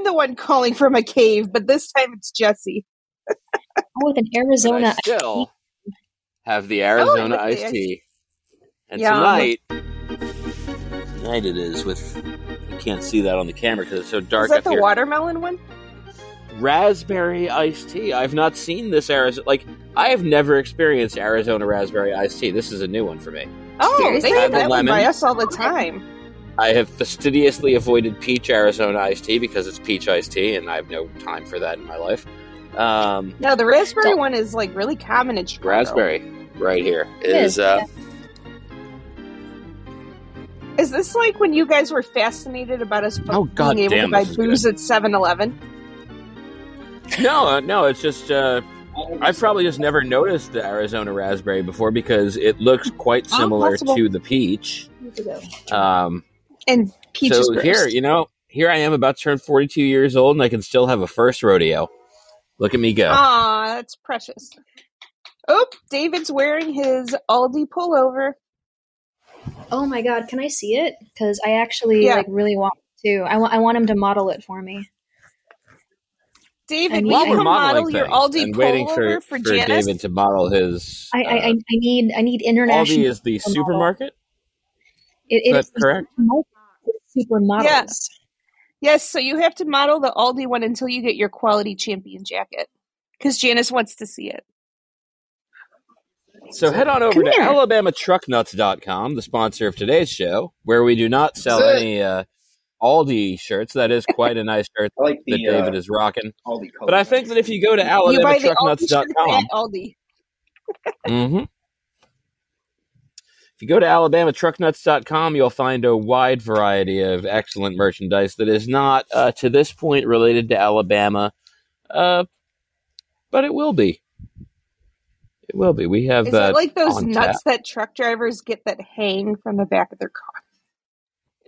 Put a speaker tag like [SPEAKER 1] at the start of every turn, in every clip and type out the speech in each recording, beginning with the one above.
[SPEAKER 1] I'm the one calling from a cave, but this time it's Jesse.
[SPEAKER 2] oh, with an Arizona.
[SPEAKER 3] I still have the oh, Arizona oh, iced tea. And Yum. tonight, tonight it is with. You can't see that on the camera because it's so dark.
[SPEAKER 1] Is that the
[SPEAKER 3] here.
[SPEAKER 1] watermelon one?
[SPEAKER 3] Raspberry iced tea. I've not seen this Arizona. Like I have never experienced Arizona raspberry iced tea. This is a new one for me.
[SPEAKER 1] Oh, they have that one by us all the time.
[SPEAKER 3] I have fastidiously avoided peach Arizona iced tea because it's peach iced tea, and I have no time for that in my life. Um,
[SPEAKER 1] no, the raspberry one is like really common in Chicago.
[SPEAKER 3] Raspberry, right here is. Uh,
[SPEAKER 1] is this like when you guys were fascinated about us
[SPEAKER 3] oh, God
[SPEAKER 1] being
[SPEAKER 3] able
[SPEAKER 1] damn, to buy booze good. at 7 Eleven?
[SPEAKER 3] No, uh, no, it's just. Uh, I've probably just never noticed the Arizona raspberry before because it looks quite oh, similar oh, to the peach. Um,
[SPEAKER 1] and peach so
[SPEAKER 3] here, you know, here I am about to turn 42 years old and I can still have a first rodeo. Look at me go.
[SPEAKER 1] Ah, that's precious. Oh, David's wearing his Aldi pullover.
[SPEAKER 2] Oh my god, can I see it? Because I actually yeah. like really want to. I want I want him to model it for me.
[SPEAKER 1] David, while we're modeling your Aldi and waiting for, for, for
[SPEAKER 3] David to model his,
[SPEAKER 2] I, I, I, need I need international.
[SPEAKER 3] Aldi is the supermarket.
[SPEAKER 2] It, it is
[SPEAKER 3] correct.
[SPEAKER 2] Supermodels.
[SPEAKER 1] Yeah. Yes, so you have to model the Aldi one until you get your quality champion jacket because Janice wants to see it.
[SPEAKER 3] So head on over to AlabamaTruckNuts.com, the sponsor of today's show, where we do not sell any uh, Aldi shirts. That is quite a nice shirt like the, that David uh, is rocking. but I think that if you go to AlabamaTruckNuts.com,
[SPEAKER 1] Aldi.
[SPEAKER 3] mm-hmm. If you go to alabamatrucknuts.com, you'll find a wide variety of excellent merchandise that is not, uh, to this point, related to Alabama, uh, but it will be. It will be. We have
[SPEAKER 1] is. It like those nuts
[SPEAKER 3] tap.
[SPEAKER 1] that truck drivers get that hang from the back of their car.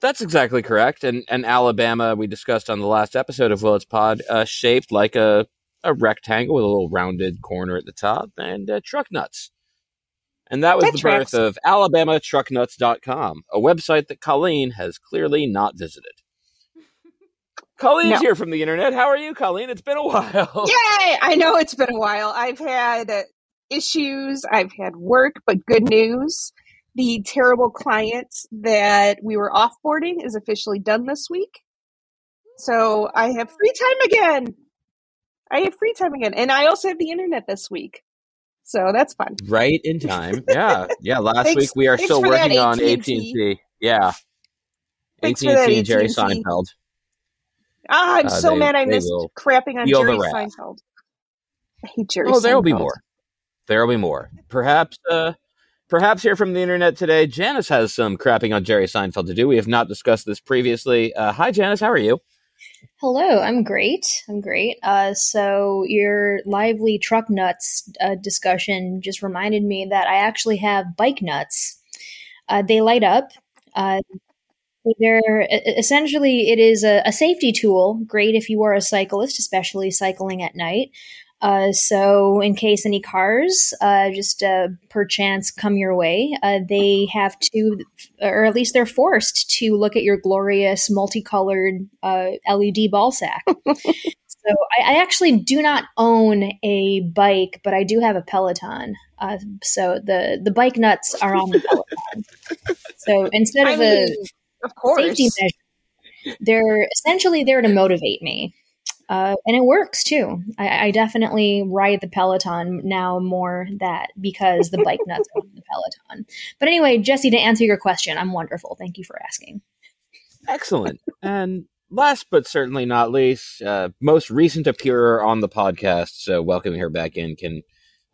[SPEAKER 3] That's exactly correct. And and Alabama, we discussed on the last episode of Willets Pod, uh, shaped like a a rectangle with a little rounded corner at the top, and uh, truck nuts. And that was that the tracks. birth of AlabamaTruckNuts.com, a website that Colleen has clearly not visited. Colleen's no. here from the internet. How are you, Colleen? It's been a while.
[SPEAKER 1] Yay! I know it's been a while. I've had issues, I've had work, but good news. The terrible client that we were offboarding is officially done this week. So I have free time again. I have free time again. And I also have the internet this week. So that's fun.
[SPEAKER 3] Right in time. Yeah. Yeah. Last thanks, week we are still working on AT&T. Yeah. AT&T and Jerry Seinfeld.
[SPEAKER 1] Ah, I'm uh, so they, mad I missed crapping on Jerry Seinfeld. I hate Jerry Oh,
[SPEAKER 3] there will be more. There will be more. Perhaps uh perhaps here from the internet today, Janice has some crapping on Jerry Seinfeld to do. We have not discussed this previously. Uh, hi Janice, how are you?
[SPEAKER 2] Hello, I'm great. I'm great. Uh, so your lively truck nuts uh, discussion just reminded me that I actually have bike nuts. Uh, they light up. Uh, they're essentially it is a, a, safety tool, great if you are a cyclist, especially cycling at night. Uh, so, in case any cars uh, just uh, perchance come your way, uh, they have to, or at least they're forced to look at your glorious multicolored uh, LED ball sack. so, I, I, actually do not own a bike, but I do have a Peloton. Uh, so the the bike nuts are on the Peloton. so instead of I mean,
[SPEAKER 1] a of course. safety
[SPEAKER 2] measure, they're essentially there to motivate me. Uh, and it works too. I, I, definitely ride the Peloton now more that because the bike nuts on the Peloton. But anyway, Jesse, to answer your question, I'm wonderful. Thank you for asking.
[SPEAKER 3] Excellent. and last but certainly not least, uh, most recent appearer on the podcast, so welcoming her back in can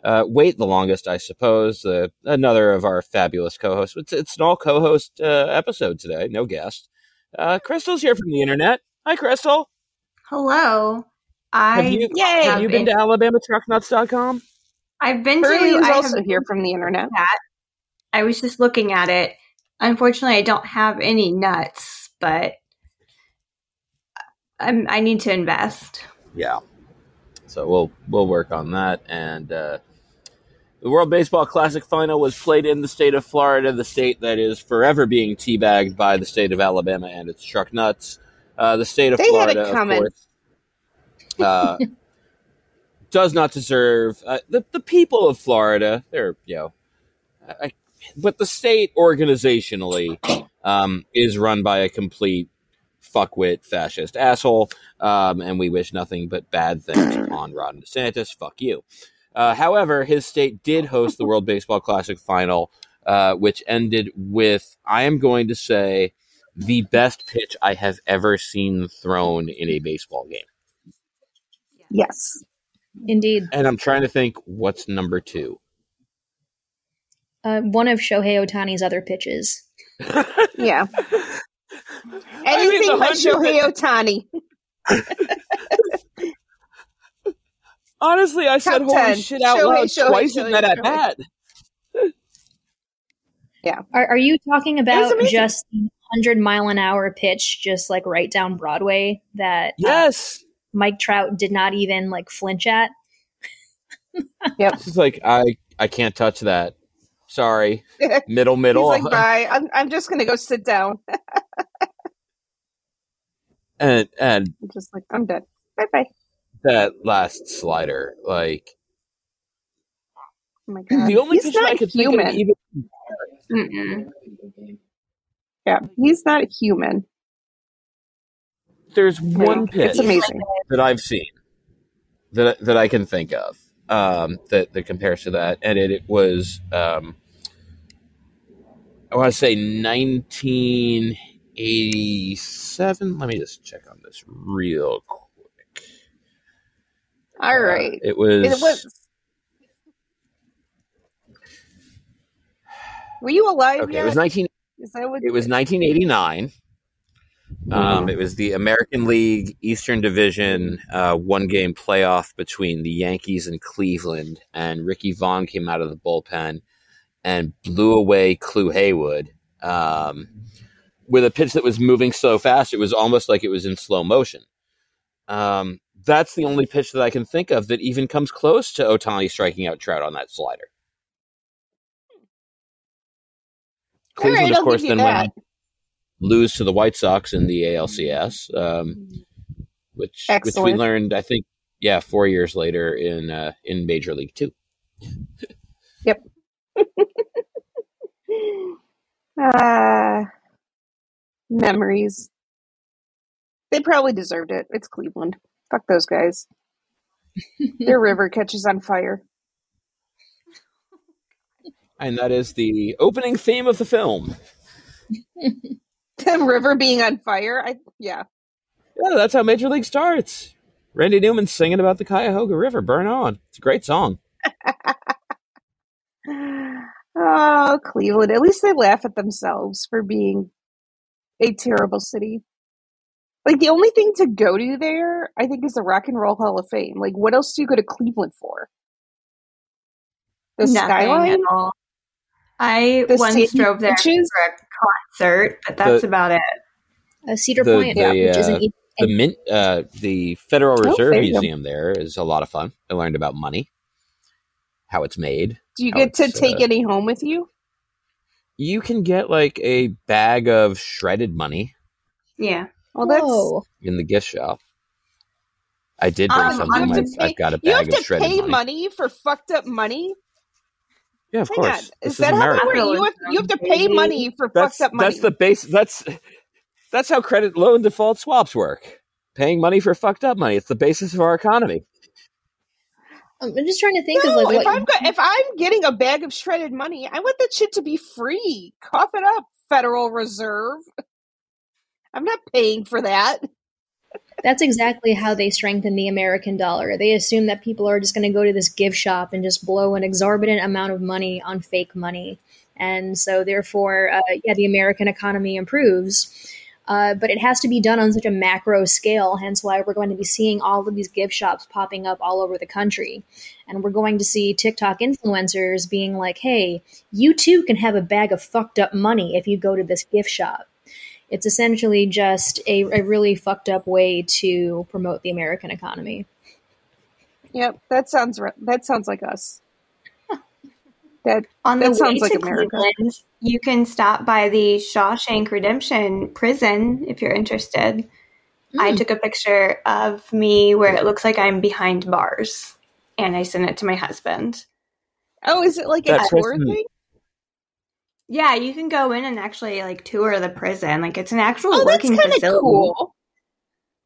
[SPEAKER 3] uh, wait the longest, I suppose. Uh, another of our fabulous co-hosts. It's, it's an all co-host uh, episode today, no guest. Uh, Crystal's here from the internet. Hi, Crystal.
[SPEAKER 4] Hello. I
[SPEAKER 3] have you, yay, have you been to AlabamaTruckNuts.com?
[SPEAKER 4] I've been
[SPEAKER 1] Hurley
[SPEAKER 4] to.
[SPEAKER 1] I also here from the internet.
[SPEAKER 4] That. I was just looking at it. Unfortunately, I don't have any nuts, but I'm, I need to invest.
[SPEAKER 3] Yeah. So we'll we'll work on that. And uh, the World Baseball Classic final was played in the state of Florida, the state that is forever being teabagged by the state of Alabama and its truck nuts. Uh, the state of
[SPEAKER 1] They
[SPEAKER 3] Florida, of course, uh, does not deserve uh, the the people of Florida. They're you know, I, but the state organizationally um, is run by a complete fuckwit fascist asshole, um, and we wish nothing but bad things on Ron DeSantis. Fuck you. Uh, however, his state did host the World Baseball Classic final, uh, which ended with, I am going to say, the best pitch I have ever seen thrown in a baseball game.
[SPEAKER 1] Yes.
[SPEAKER 2] Indeed.
[SPEAKER 3] And I'm trying to think what's number two.
[SPEAKER 2] Uh, one of Shohei Ohtani's other pitches.
[SPEAKER 1] Yeah.
[SPEAKER 3] I mean,
[SPEAKER 1] Anything but Shohei Ohtani.
[SPEAKER 3] Honestly, I said
[SPEAKER 1] Top
[SPEAKER 3] holy
[SPEAKER 1] 10.
[SPEAKER 3] shit out
[SPEAKER 1] Shohei,
[SPEAKER 3] loud
[SPEAKER 1] Shohei,
[SPEAKER 3] twice in that at
[SPEAKER 1] Shohei.
[SPEAKER 3] bat.
[SPEAKER 2] Are, are you talking about just the 100 mile an hour pitch, just like right down Broadway that uh,
[SPEAKER 3] Yes.
[SPEAKER 2] Mike Trout did not even like flinch at?
[SPEAKER 3] It's just like I I can't touch that. Sorry. Middle
[SPEAKER 1] He's
[SPEAKER 3] middle.
[SPEAKER 1] like, bye. I'm, I'm just going to go sit down.
[SPEAKER 3] and and
[SPEAKER 1] I'm just like, I'm done. Bye bye.
[SPEAKER 3] that last slider, like
[SPEAKER 1] Oh my God.
[SPEAKER 3] the only
[SPEAKER 1] he's
[SPEAKER 3] pitch that I
[SPEAKER 1] not
[SPEAKER 3] could think
[SPEAKER 1] human.
[SPEAKER 3] of even
[SPEAKER 4] Mm-mm.
[SPEAKER 1] Yeah, he's not human.
[SPEAKER 3] There's one yeah, pitch
[SPEAKER 1] it's amazing.
[SPEAKER 3] that I've seen that that I can think of um, that that compares to that, and it, it was um, I want to say 1987. Let me just check on this real quick.
[SPEAKER 1] All
[SPEAKER 3] uh,
[SPEAKER 1] right, uh,
[SPEAKER 3] it was.
[SPEAKER 1] It was. Were you alive?
[SPEAKER 3] Okay,
[SPEAKER 1] yet?
[SPEAKER 3] it was 19-
[SPEAKER 1] would...
[SPEAKER 3] It was 1989. Um, mm-hmm. it was the American League Eastern Division uh, one game playoff between the Yankees and Cleveland, and Ricky Vaughn came out of the bullpen and blew away Clu Haywood um, with a pitch that was moving so fast it was almost like it was in slow motion. Um, that's the only pitch that I can think of that even comes close to Ohtani striking out Trout on that slider.
[SPEAKER 1] All right,
[SPEAKER 3] Cleveland,
[SPEAKER 1] I'll
[SPEAKER 3] of course, then
[SPEAKER 1] that.
[SPEAKER 3] went lose to the White Sox in the ALCS, um, which which we learned, I think, yeah, four years later in uh, in Major League Two. yep.
[SPEAKER 1] Uh, memories. They probably deserved it. It's Cleveland. Fuck those guys. Their river catches on fire.
[SPEAKER 3] And that is the opening theme of the film.
[SPEAKER 1] The river being on fire. I yeah.
[SPEAKER 3] Yeah, that's how Major League starts. Randy Newman singing about the Cuyahoga River. Burn on. It's a great song.
[SPEAKER 1] Oh, Cleveland. At least they laugh at themselves for being a terrible city. Like the only thing to go to there, I think, is the Rock and Roll Hall of Fame. Like, what else do you go to Cleveland for? The
[SPEAKER 4] Nothing
[SPEAKER 1] skyline,
[SPEAKER 4] at all. I
[SPEAKER 1] the
[SPEAKER 4] once
[SPEAKER 1] sand
[SPEAKER 4] drove there
[SPEAKER 1] beaches?
[SPEAKER 4] for a concert, but that's
[SPEAKER 3] The-
[SPEAKER 4] about it.
[SPEAKER 2] Uh, Cedar
[SPEAKER 3] The-
[SPEAKER 2] Point,
[SPEAKER 3] the,
[SPEAKER 2] which
[SPEAKER 3] uh,
[SPEAKER 2] isn't even.
[SPEAKER 3] The mint, uh, the Federal
[SPEAKER 1] Oh,
[SPEAKER 3] Reserve
[SPEAKER 1] there you go.
[SPEAKER 3] Museum there is a lot of fun. I learned about money, how it's made.
[SPEAKER 1] Do you get to take
[SPEAKER 3] uh,
[SPEAKER 1] any home with you?
[SPEAKER 3] You can get like a bag of shredded money
[SPEAKER 4] Yeah.
[SPEAKER 1] Well, that's
[SPEAKER 2] Whoa.
[SPEAKER 3] in the gift shop. I did bring
[SPEAKER 4] Um,
[SPEAKER 3] some.
[SPEAKER 4] you
[SPEAKER 3] home.
[SPEAKER 4] have
[SPEAKER 3] I've,
[SPEAKER 1] to pay-
[SPEAKER 3] I've got a
[SPEAKER 1] you have to pay
[SPEAKER 3] money.
[SPEAKER 1] money. for fucked up money.
[SPEAKER 3] Yeah, of
[SPEAKER 1] Hang
[SPEAKER 3] course.
[SPEAKER 1] on, is
[SPEAKER 3] is
[SPEAKER 1] that how
[SPEAKER 3] America.
[SPEAKER 1] it? You have, you have to pay money for
[SPEAKER 3] That's
[SPEAKER 1] fucked up money.
[SPEAKER 3] that's the base. That's that's how credit loan default swaps work. Paying money for fucked up money. It's the basis of our economy.
[SPEAKER 2] I'm just trying to think
[SPEAKER 1] no,
[SPEAKER 2] of like
[SPEAKER 1] if
[SPEAKER 2] what.
[SPEAKER 1] I'm go- if I'm getting a bag of shredded money, I want that shit to be free. Cough it up, Federal Reserve. I'm not paying for that.
[SPEAKER 2] That's exactly how they strengthen the American dollar. They assume that people are just going to go to this gift shop and just blow an exorbitant amount of money on fake money. And so, therefore, uh, yeah, the American economy improves. Uh, but it has to be done on such a macro scale, hence why we're going to be seeing all of these gift shops popping up all over the country. And we're going to see TikTok influencers being like, hey, you too can have a bag of fucked up money if you go to this gift shop it's essentially just a, a really fucked up way to promote the American economy.
[SPEAKER 1] Yep, that sounds that sounds like us. That
[SPEAKER 4] On
[SPEAKER 1] That
[SPEAKER 4] the
[SPEAKER 1] sounds
[SPEAKER 4] way
[SPEAKER 1] like
[SPEAKER 4] to
[SPEAKER 1] America.
[SPEAKER 4] Cleveland, you can stop by the Shawshank Redemption prison if you're interested. I
[SPEAKER 2] Mm.
[SPEAKER 4] took a picture of me where it looks like I'm behind bars, and I sent it to my husband.
[SPEAKER 1] Oh, is it like a tour thing?
[SPEAKER 4] Yeah, you can go in and actually like tour the prison. Like it's an actual
[SPEAKER 1] Oh, that's
[SPEAKER 4] working
[SPEAKER 1] kind of
[SPEAKER 4] facility.
[SPEAKER 1] cool.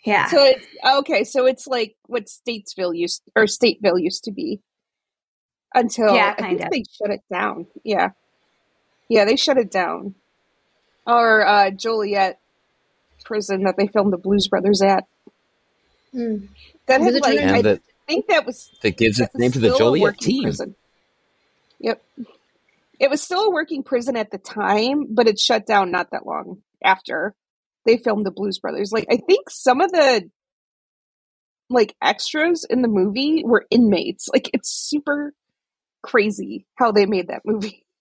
[SPEAKER 4] Yeah.
[SPEAKER 1] So it's okay. So it's like what Statesville used or Stateville used to be until
[SPEAKER 4] Yeah,
[SPEAKER 1] I think
[SPEAKER 4] kinda.
[SPEAKER 1] they shut it down. Yeah, yeah, they shut it down. Or uh, Joliet prison that they filmed the Blues Brothers at.
[SPEAKER 2] Mm.
[SPEAKER 1] That
[SPEAKER 2] Was
[SPEAKER 1] had like I
[SPEAKER 3] And that,
[SPEAKER 1] think that was
[SPEAKER 3] that gives
[SPEAKER 1] that
[SPEAKER 3] its name to the
[SPEAKER 1] still
[SPEAKER 3] Joliet team.
[SPEAKER 1] Prison. Yep, it was still a working prison at the time, but it shut down not that long after they filmed the Blues Brothers. Like I think some of the like extras in the movie were inmates. Like it's super crazy how they made that movie.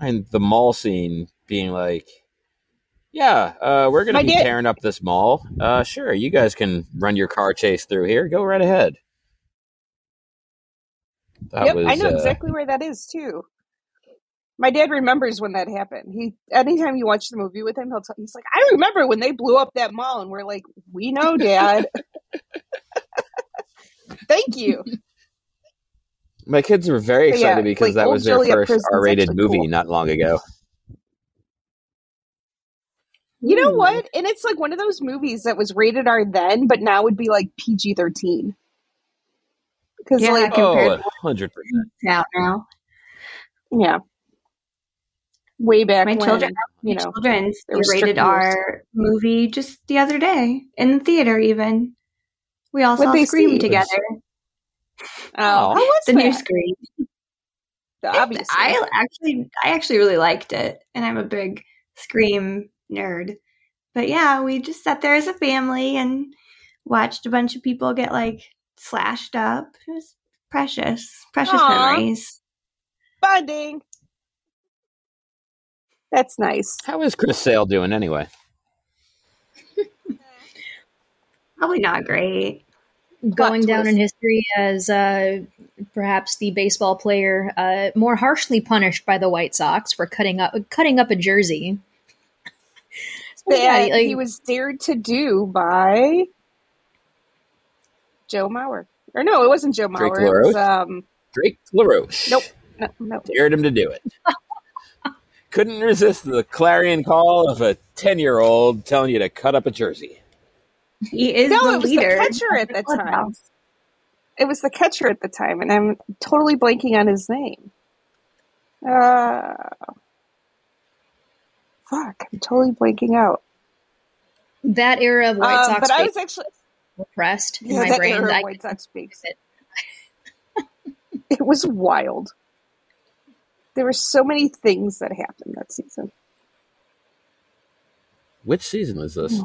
[SPEAKER 3] And the mall scene being like, yeah, uh, we're going to be
[SPEAKER 1] dad-
[SPEAKER 3] tearing up this mall. Uh, sure, you guys can run your car chase through here. Go right ahead. That
[SPEAKER 1] yep,
[SPEAKER 3] was,
[SPEAKER 1] I know
[SPEAKER 3] uh,
[SPEAKER 1] exactly where that is too. My dad remembers when that happened. He anytime you watch the movie with him, he'll tell he's like, I remember when they blew up that mall, and we're like, we know, Dad. Thank you.
[SPEAKER 3] My kids were very
[SPEAKER 1] But yeah,
[SPEAKER 3] excited because
[SPEAKER 1] like,
[SPEAKER 3] that was their
[SPEAKER 1] Joliet
[SPEAKER 3] first R-rated movie
[SPEAKER 1] cool.
[SPEAKER 3] not long ago.
[SPEAKER 1] You know what? And it's like one of those movies that was rated R then, but now would be like PG thirteen. Because
[SPEAKER 4] Yeah,
[SPEAKER 1] like,
[SPEAKER 4] compared
[SPEAKER 3] Oh, hundred percent.
[SPEAKER 4] It's out now.
[SPEAKER 1] yeah, way back
[SPEAKER 4] My
[SPEAKER 1] when,
[SPEAKER 4] children
[SPEAKER 1] you know,
[SPEAKER 4] children's
[SPEAKER 1] there were strict
[SPEAKER 4] rated
[SPEAKER 1] rules.
[SPEAKER 4] R movie just the other day in the theater. Even we all
[SPEAKER 1] What'd
[SPEAKER 4] saw Scream
[SPEAKER 1] see?
[SPEAKER 4] together.
[SPEAKER 1] Oh, how
[SPEAKER 3] Oh.
[SPEAKER 1] was
[SPEAKER 4] The
[SPEAKER 1] that?
[SPEAKER 4] new Scream.
[SPEAKER 1] Obviously,
[SPEAKER 4] I actually, I actually really liked it, and I'm a big Scream nerd. But yeah, we just sat there as a family and watched a bunch of people get like slashed up. It was precious, precious
[SPEAKER 1] Aw.
[SPEAKER 4] memories.
[SPEAKER 1] bonding. That's nice.
[SPEAKER 3] How is Chris Sale doing anyway?
[SPEAKER 4] Probably not great.
[SPEAKER 2] Going
[SPEAKER 1] Plot
[SPEAKER 2] down
[SPEAKER 1] twist.
[SPEAKER 2] in history as uh, perhaps the baseball player uh, more harshly punished by the White Sox for cutting up cutting up a jersey. So, yeah,
[SPEAKER 1] That
[SPEAKER 2] like-
[SPEAKER 1] he was dared to do by Joe Mauer. Or no, it wasn't Joe
[SPEAKER 3] Drake
[SPEAKER 1] Mauer. It was, um,
[SPEAKER 3] Drake LaRoche.
[SPEAKER 1] Nope. no, no.
[SPEAKER 3] Dared him to do it. Couldn't resist the clarion call of a 10 year old telling you to cut up a jersey.
[SPEAKER 4] He is
[SPEAKER 1] No,
[SPEAKER 4] the
[SPEAKER 1] it was
[SPEAKER 4] leader.
[SPEAKER 1] the catcher at the time. It was the catcher at the time, and I'm totally blanking on his name. Uh, fuck, I'm totally blanking out.
[SPEAKER 2] that era of White
[SPEAKER 1] Um,
[SPEAKER 2] Sox
[SPEAKER 1] but I was actually
[SPEAKER 2] repressed in my
[SPEAKER 1] that
[SPEAKER 2] brain.
[SPEAKER 1] era of
[SPEAKER 2] I
[SPEAKER 1] White Sox base.
[SPEAKER 2] it.
[SPEAKER 1] It was wild. There were so many things that happened that season.
[SPEAKER 3] Which season was this?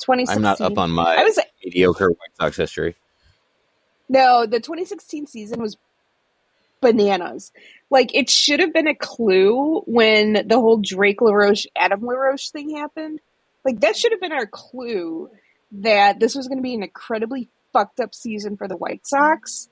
[SPEAKER 1] 2016.
[SPEAKER 3] I'm not up on my
[SPEAKER 1] I was
[SPEAKER 3] mediocre White Sox history.
[SPEAKER 1] no, the 2016 season was bananas. Like it should have been a clue when the whole Drake LaRoche Adam LaRoche thing happened. Like that should have been our clue that this was going to be an incredibly fucked up season for the White Sox.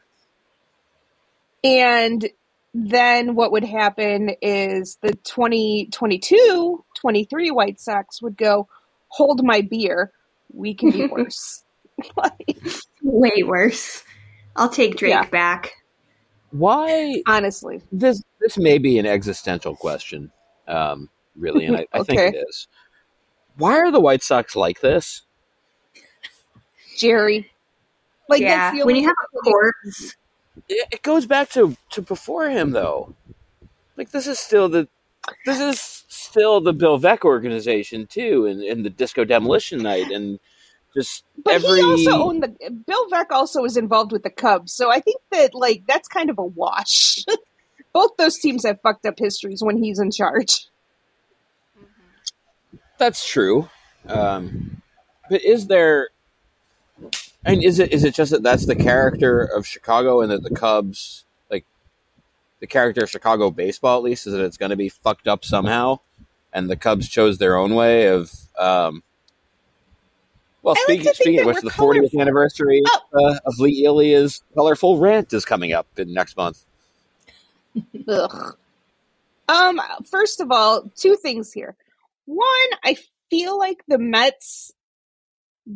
[SPEAKER 1] And then what would happen is the 2022 23 White Sox would go, hold my beer. We can be worse. like,
[SPEAKER 4] Way worse. I'll take Drake
[SPEAKER 1] Yeah.
[SPEAKER 4] back.
[SPEAKER 3] Why?
[SPEAKER 1] honestly.
[SPEAKER 3] This this may be an existential question, um, really, and I, I think it is. Why are the White Sox like this?
[SPEAKER 1] Jerry. Like
[SPEAKER 4] yeah,
[SPEAKER 1] that's the
[SPEAKER 4] when you have a corpse,
[SPEAKER 3] It, it goes back to, to before him, though. Like this is still the this is still the Bill Veeck organization too, and, and the Disco Demolition Night, and just
[SPEAKER 1] But
[SPEAKER 3] every
[SPEAKER 1] he also owned the Bill Veeck also was involved with the Cubs, so I think that like that's kind of a wash. Both those teams have fucked up histories when he's in charge.
[SPEAKER 3] That's true. Um, but is there? Mean, is it is it just that that's the character of Chicago, and that the Cubs, like the character of Chicago baseball, at least, is that it's going to be fucked up somehow, and the Cubs chose their own way of. Um, well,
[SPEAKER 1] I
[SPEAKER 3] speaking
[SPEAKER 1] think
[SPEAKER 3] speaking of which, the 40th
[SPEAKER 1] colorful.
[SPEAKER 3] anniversary uh, of Lee Elia's colorful rant is coming up in next month.
[SPEAKER 1] Ugh. Um. First of all, two things here. One, I feel like the Mets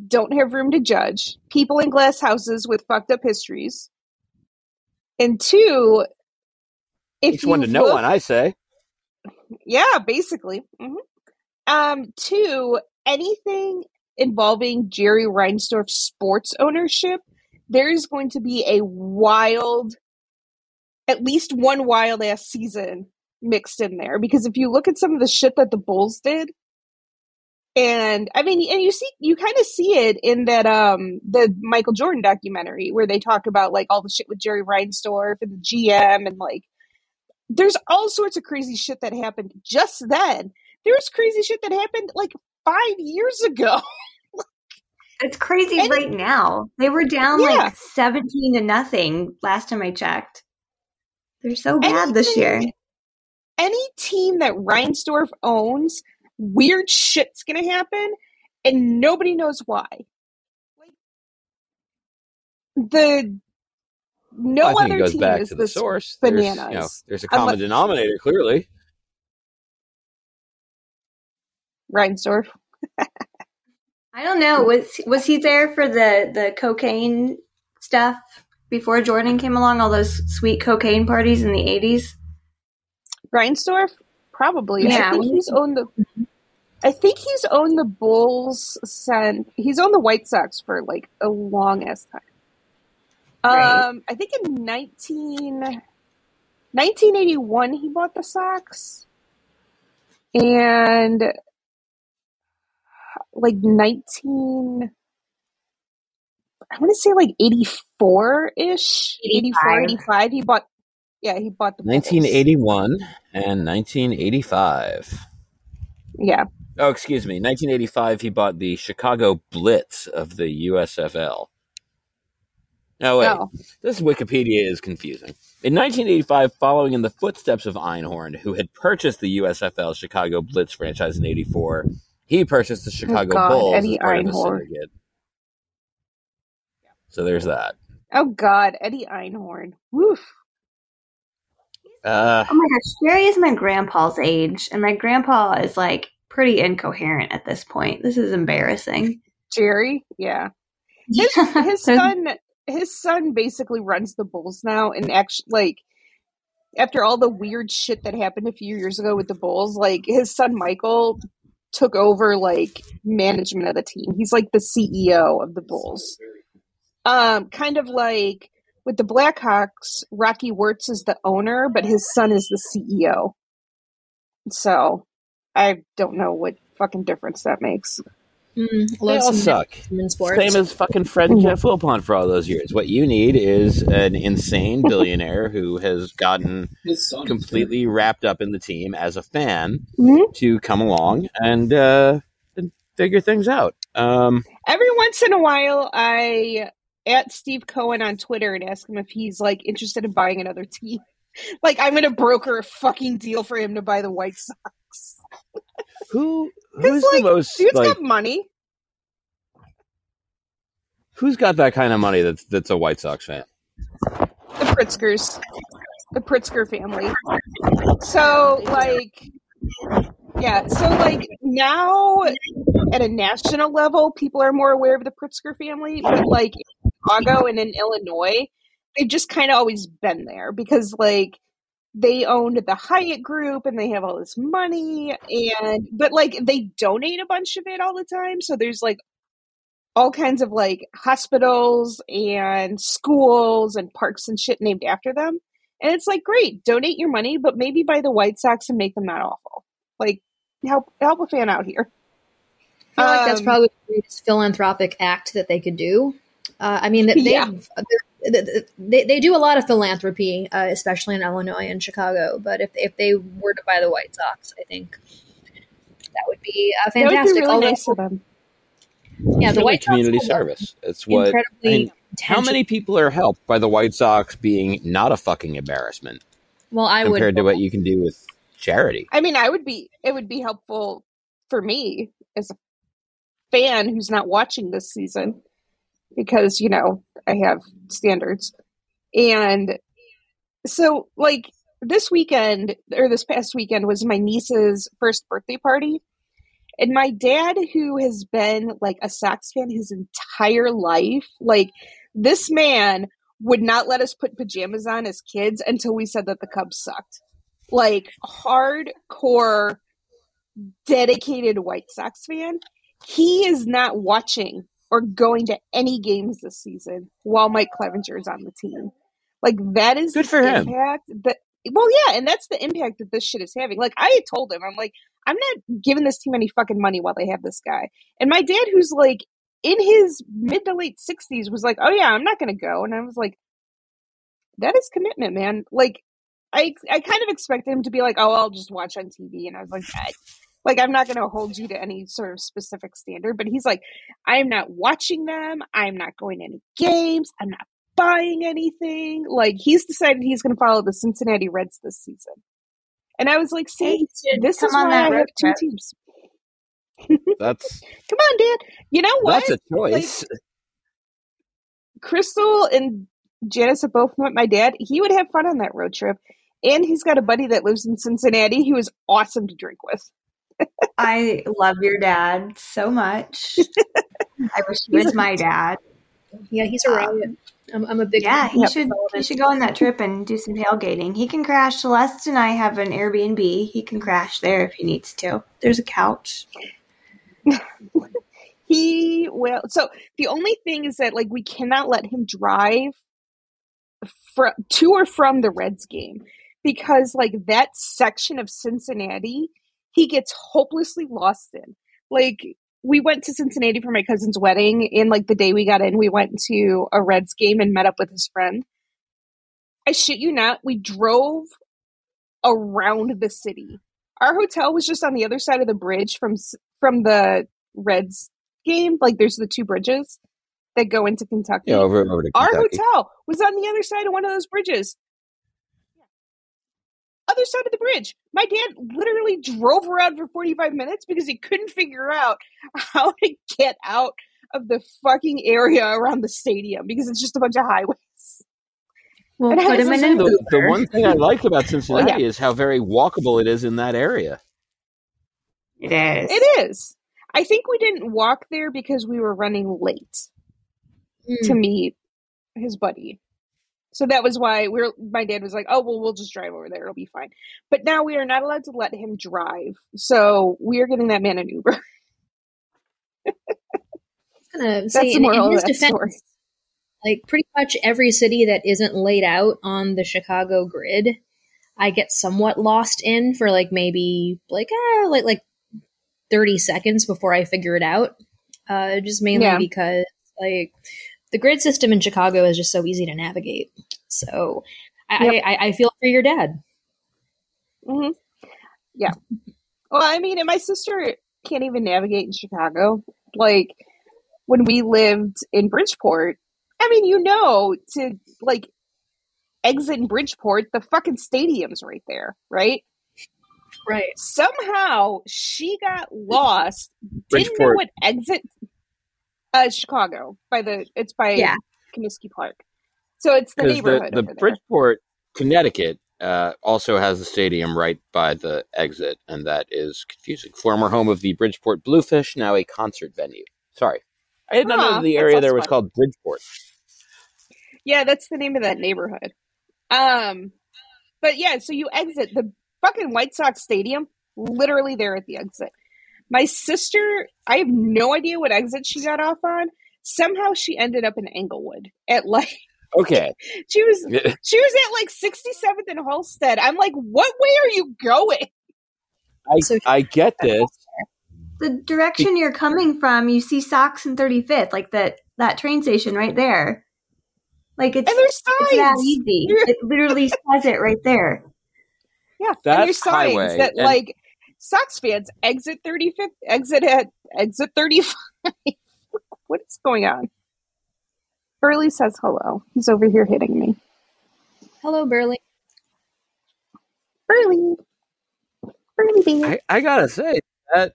[SPEAKER 1] don't have room to judge people in glass houses with fucked up histories. And two, if
[SPEAKER 3] Each one to no
[SPEAKER 1] look-
[SPEAKER 3] one, I say.
[SPEAKER 1] yeah, basically. hmm Um, two, anything involving Jerry Reinsdorf sports ownership, there is going to be a wild, at least one wild ass season mixed in there. Because if you look at some of the shit that the Bulls did, and I mean, and you see, you kind of see it in that um the Michael Jordan documentary where they talk about like all the shit with Jerry Reinsdorf and the GM and like there's all sorts of crazy shit that happened just then. There's crazy shit that happened like five years ago.
[SPEAKER 4] It's crazy
[SPEAKER 1] Any-
[SPEAKER 4] right now. They were down
[SPEAKER 1] Yeah.
[SPEAKER 4] like 17 to nothing last time I checked. They're so bad this year.
[SPEAKER 1] Any team that Reinsdorf owns, weird shit's gonna happen, and nobody knows why. Like the no
[SPEAKER 3] I think
[SPEAKER 1] other
[SPEAKER 3] it goes
[SPEAKER 1] team
[SPEAKER 3] back
[SPEAKER 1] is
[SPEAKER 3] to the
[SPEAKER 1] this
[SPEAKER 3] source. There's, you know,
[SPEAKER 1] bananas.
[SPEAKER 3] there's a common
[SPEAKER 1] Unless-
[SPEAKER 3] denominator, clearly.
[SPEAKER 1] Reinsdorf.
[SPEAKER 4] I don't know. Was was he there for the the cocaine stuff before Jordan came along? All those sweet cocaine parties in the 80s?
[SPEAKER 1] Reinsdorf? Probably. I
[SPEAKER 4] Yeah.
[SPEAKER 1] think he's owned the I think he's owned the Bulls since he's owned the White Sox for like a long ass time.
[SPEAKER 4] Right.
[SPEAKER 1] Um I think in 19, 1981 he bought the Sox. And like 19 I want to say like 84 ish, 84,
[SPEAKER 4] 85.
[SPEAKER 1] 85 he bought yeah, he bought the Bulls.
[SPEAKER 3] 1981 and 1985.
[SPEAKER 1] Yeah.
[SPEAKER 3] Oh, excuse me. 1985, he bought the Chicago Blitz of the USFL. No, wait.
[SPEAKER 1] Oh.
[SPEAKER 3] This Wikipedia is confusing. In 1985, following in the footsteps of Einhorn, who had purchased the USFL Chicago Blitz franchise in 84, he purchased the Chicago
[SPEAKER 1] God,
[SPEAKER 3] Bulls
[SPEAKER 1] Eddie
[SPEAKER 3] as part of the
[SPEAKER 1] Einhorn.
[SPEAKER 3] syndicate. So there's that.
[SPEAKER 1] Oh God, Eddie Einhorn. Woof.
[SPEAKER 3] Uh,
[SPEAKER 4] Oh my gosh, Jerry is my grandpa's age, and my grandpa is like pretty incoherent at this point. This is embarrassing.
[SPEAKER 1] Jerry, yeah. His his son his son basically runs the Bulls now and actually like after all the weird shit that happened a few years ago with the Bulls, like his son Michael took over like management of the team. He's like the CEO of the Bulls. Um kind of like with the Blackhawks, Rocky Wirtz is the owner, but his son is the CEO. So I don't know what fucking difference that makes.
[SPEAKER 2] Mm,
[SPEAKER 3] they
[SPEAKER 2] love
[SPEAKER 3] all suck. Same as fucking Fred and Jeff Wilpon for all those years. What you need is an insane billionaire who has gotten completely wrapped up in the team as a fan
[SPEAKER 1] Mhm.
[SPEAKER 3] to come along and, uh, and figure things out. Um,
[SPEAKER 1] Every once in a while, I at Steve Cohen on Twitter and ask him if he's like interested in buying another team. Like I'm gonna broker a fucking deal for him to buy the White Sox.
[SPEAKER 3] Who who's
[SPEAKER 1] like,
[SPEAKER 3] the most
[SPEAKER 1] dude's
[SPEAKER 3] like
[SPEAKER 1] got money.
[SPEAKER 3] who's got that kind of money that's that's a White Sox fan?
[SPEAKER 1] The Pritzkers, the Pritzker family. So like, yeah. So like now at a national level, people are more aware of the Pritzker family, but like in Chicago and in Illinois, they've just kind of always been there because like they owned the Hyatt group and they have all this money and but like they donate a bunch of it all the time so there's like all kinds of like hospitals and schools and parks and shit named after them and it's like great donate your money but maybe buy the White Sox and make them not awful like help help a fan out here
[SPEAKER 2] I feel like that's
[SPEAKER 1] Um,
[SPEAKER 2] probably the greatest philanthropic act that they could do. Uh, I mean, they,
[SPEAKER 1] Yeah.
[SPEAKER 2] They they do a lot of philanthropy, uh, especially in Illinois and Chicago. But if if they were to buy the White Sox, I think that would be uh,
[SPEAKER 1] that would
[SPEAKER 2] fantastic.
[SPEAKER 1] be really
[SPEAKER 2] Although,
[SPEAKER 1] nice of them
[SPEAKER 2] yeah,
[SPEAKER 3] It's
[SPEAKER 2] the
[SPEAKER 3] really
[SPEAKER 2] White Sox
[SPEAKER 3] community
[SPEAKER 2] have a
[SPEAKER 3] service. It's what
[SPEAKER 2] incredibly
[SPEAKER 3] I mean, how many people are helped by the White Sox being not a fucking embarrassment
[SPEAKER 2] Well, I would
[SPEAKER 3] compared to what you can do with charity?
[SPEAKER 1] I mean I would be it would be helpful for me as a fan who's not watching this season because you know I have standards and so like this weekend or this past weekend was my niece's first birthday party And my dad, who has been like a Sox fan his entire life, like this man would not let us put pajamas on as kids until we said that the Cubs sucked. Like hardcore, dedicated White Sox fan. He is not watching or going to any games this season while Mike Clevinger is on the team. Like that is
[SPEAKER 3] Good
[SPEAKER 1] the
[SPEAKER 3] for him.
[SPEAKER 1] that well yeah, and that's the impact that this shit is having. Like I told him, I'm like, I'm not giving this team any fucking money while they have this guy. And my dad who's like in his mid to late sixties was like, Oh yeah, I'm not gonna go and I was like, That is commitment, man. Like I I kind of expected him to be like, Oh, I'll just watch on TV and I was like, I, like I'm not gonna hold you to any sort of specific standard, but he's like, I'm not watching them, I'm not going to any games, I'm not buying anything. Like he's decided he's going to follow the Cincinnati Reds this season. And I was like, see, this is
[SPEAKER 4] on
[SPEAKER 1] why I
[SPEAKER 4] that road
[SPEAKER 1] have two
[SPEAKER 4] trip.
[SPEAKER 1] teams.
[SPEAKER 3] That's
[SPEAKER 1] Come on, Dad. You know what?
[SPEAKER 3] that's a choice.
[SPEAKER 1] Crystal and Janice have both met my dad. He would have fun on that road trip. And he's got a buddy that lives in Cincinnati He was awesome to drink with.
[SPEAKER 4] I love your dad so much. I wish he was my dad.
[SPEAKER 2] Yeah, he's a riot. Um, I'm, I'm a big
[SPEAKER 4] Yeah, he should he should go on that trip and do some tailgating. He can crash. Celeste and I have an Airbnb. He can crash there if he needs to. There's a couch.
[SPEAKER 1] He will. So the only thing is that like we cannot let him drive fr- to or from the Reds game because like that section of Cincinnati he gets hopelessly lost in. Like we went to Cincinnati for my cousin's wedding and like the day we got in we went to a Reds game and met up with his friend. I shit you not, we drove around the city. Our hotel was just on the other side of the bridge from from the Reds game. Like there's the two bridges that go into Kentucky.
[SPEAKER 3] Yeah, over over to
[SPEAKER 1] Our hotel was on the other side of one of those bridges. Other side of the bridge. My dad literally drove around for 45 minutes because he couldn't figure out how to get out of the fucking area around the stadium because it's just a bunch of highways.
[SPEAKER 4] We'll put him in an
[SPEAKER 3] The, the one thing I like about Cincinnati
[SPEAKER 1] Well,
[SPEAKER 3] is how very walkable it is in that area.
[SPEAKER 4] It is.
[SPEAKER 1] It is. I think we didn't walk there because we were running late
[SPEAKER 2] Mm.
[SPEAKER 1] to meet his buddy. So that was why we're my dad was like, "Oh, well, we'll just drive over there. It'll be fine." But now we are not allowed to let him drive. So we are getting that man an Uber. That's
[SPEAKER 2] in, in his defense,
[SPEAKER 1] story.
[SPEAKER 2] like pretty much every city that isn't laid out on the Chicago grid, I get somewhat lost in for like maybe like ah like like thirty seconds before I figure it out. Uh, just mainly
[SPEAKER 1] Yeah.
[SPEAKER 2] because like the grid system in Chicago is just so easy to navigate. So I,
[SPEAKER 1] Yep.
[SPEAKER 2] I, I feel for your dad.
[SPEAKER 1] hmm Yeah. Well, I mean, and my sister can't even navigate in Chicago. Like when we lived in Bridgeport, I mean, you know, to like exit in Bridgeport, the fucking stadium's right there, right?
[SPEAKER 2] Right.
[SPEAKER 1] Somehow she got lost, didn't know what exit. Uh, Chicago by the it's by
[SPEAKER 4] Yeah.
[SPEAKER 1] Comiskey Park. So it's the
[SPEAKER 3] Because the,
[SPEAKER 1] neighborhood
[SPEAKER 3] the
[SPEAKER 1] over there.
[SPEAKER 3] Bridgeport, Connecticut, uh, also has a stadium right by the exit, and that is confusing. Former home of the Bridgeport Bluefish, now a concert venue. Sorry. I did not know
[SPEAKER 1] Huh,
[SPEAKER 3] that the area
[SPEAKER 1] sounds
[SPEAKER 3] there was
[SPEAKER 1] fun.
[SPEAKER 3] called Bridgeport.
[SPEAKER 1] Yeah, that's the name of that neighborhood. Um, but yeah, so you exit the fucking White Sox stadium, literally there at the exit. My sister, I have no idea what exit she got off on. Somehow she ended up in Englewood at like
[SPEAKER 3] Okay.
[SPEAKER 1] she was she was at like 67th and Halsted. I'm like, what way are you going?
[SPEAKER 3] I,
[SPEAKER 2] So-
[SPEAKER 3] I get this.
[SPEAKER 4] The direction you're coming from, you see Socks and 35th, like that that train station right there. Like it's
[SPEAKER 1] And there's
[SPEAKER 4] it's that
[SPEAKER 1] signs.
[SPEAKER 4] easy. It literally says it right there.
[SPEAKER 1] Yeah, and
[SPEAKER 3] That's
[SPEAKER 1] there's signs
[SPEAKER 3] highway,
[SPEAKER 1] that
[SPEAKER 3] and-
[SPEAKER 1] like Sox fans exit 35th, exit at exit 35. what is going on? Burley says hello. He's over here hitting me.
[SPEAKER 2] Hello, Burley.
[SPEAKER 1] Burley, Burley.
[SPEAKER 3] I, I gotta say that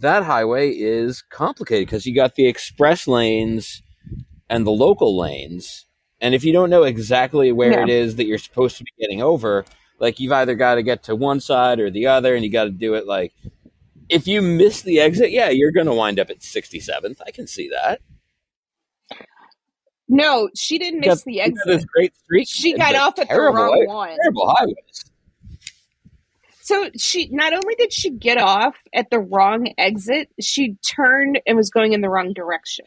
[SPEAKER 3] that highway is complicated because you got the express lanes and the local lanes, and if you don't know exactly where
[SPEAKER 1] Yeah.
[SPEAKER 3] it is that you're supposed to be getting over, like you've either got to get to one side or the other, and you got to do it like if you miss the exit, yeah, you're going to wind up at 67th. I can see that.
[SPEAKER 1] No, she didn't
[SPEAKER 3] got-
[SPEAKER 1] miss the exit.
[SPEAKER 3] this great street.
[SPEAKER 1] She got off at the wrong one.
[SPEAKER 3] Terrible highways.
[SPEAKER 1] So she not only did she get off at the wrong exit, she turned and was going in the wrong direction.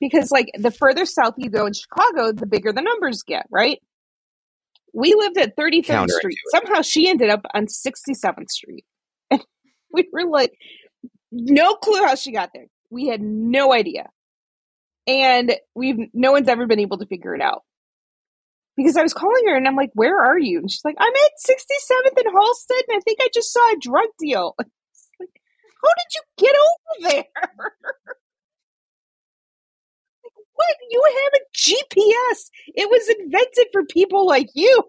[SPEAKER 1] Because like the further south you go in Chicago, the bigger the numbers get, right? We lived at 33rd Street. Somehow she ended up on 67th Street. And we were like no clue how she got there. We had no idea. And we've no one's ever been able to figure it out. Because I was calling her and I'm like, where are you? And she's like, I'm at 67th and Halsted and I think I just saw a drug deal. Like, how did you get over there? What? You have a GPS. It was invented for people like you.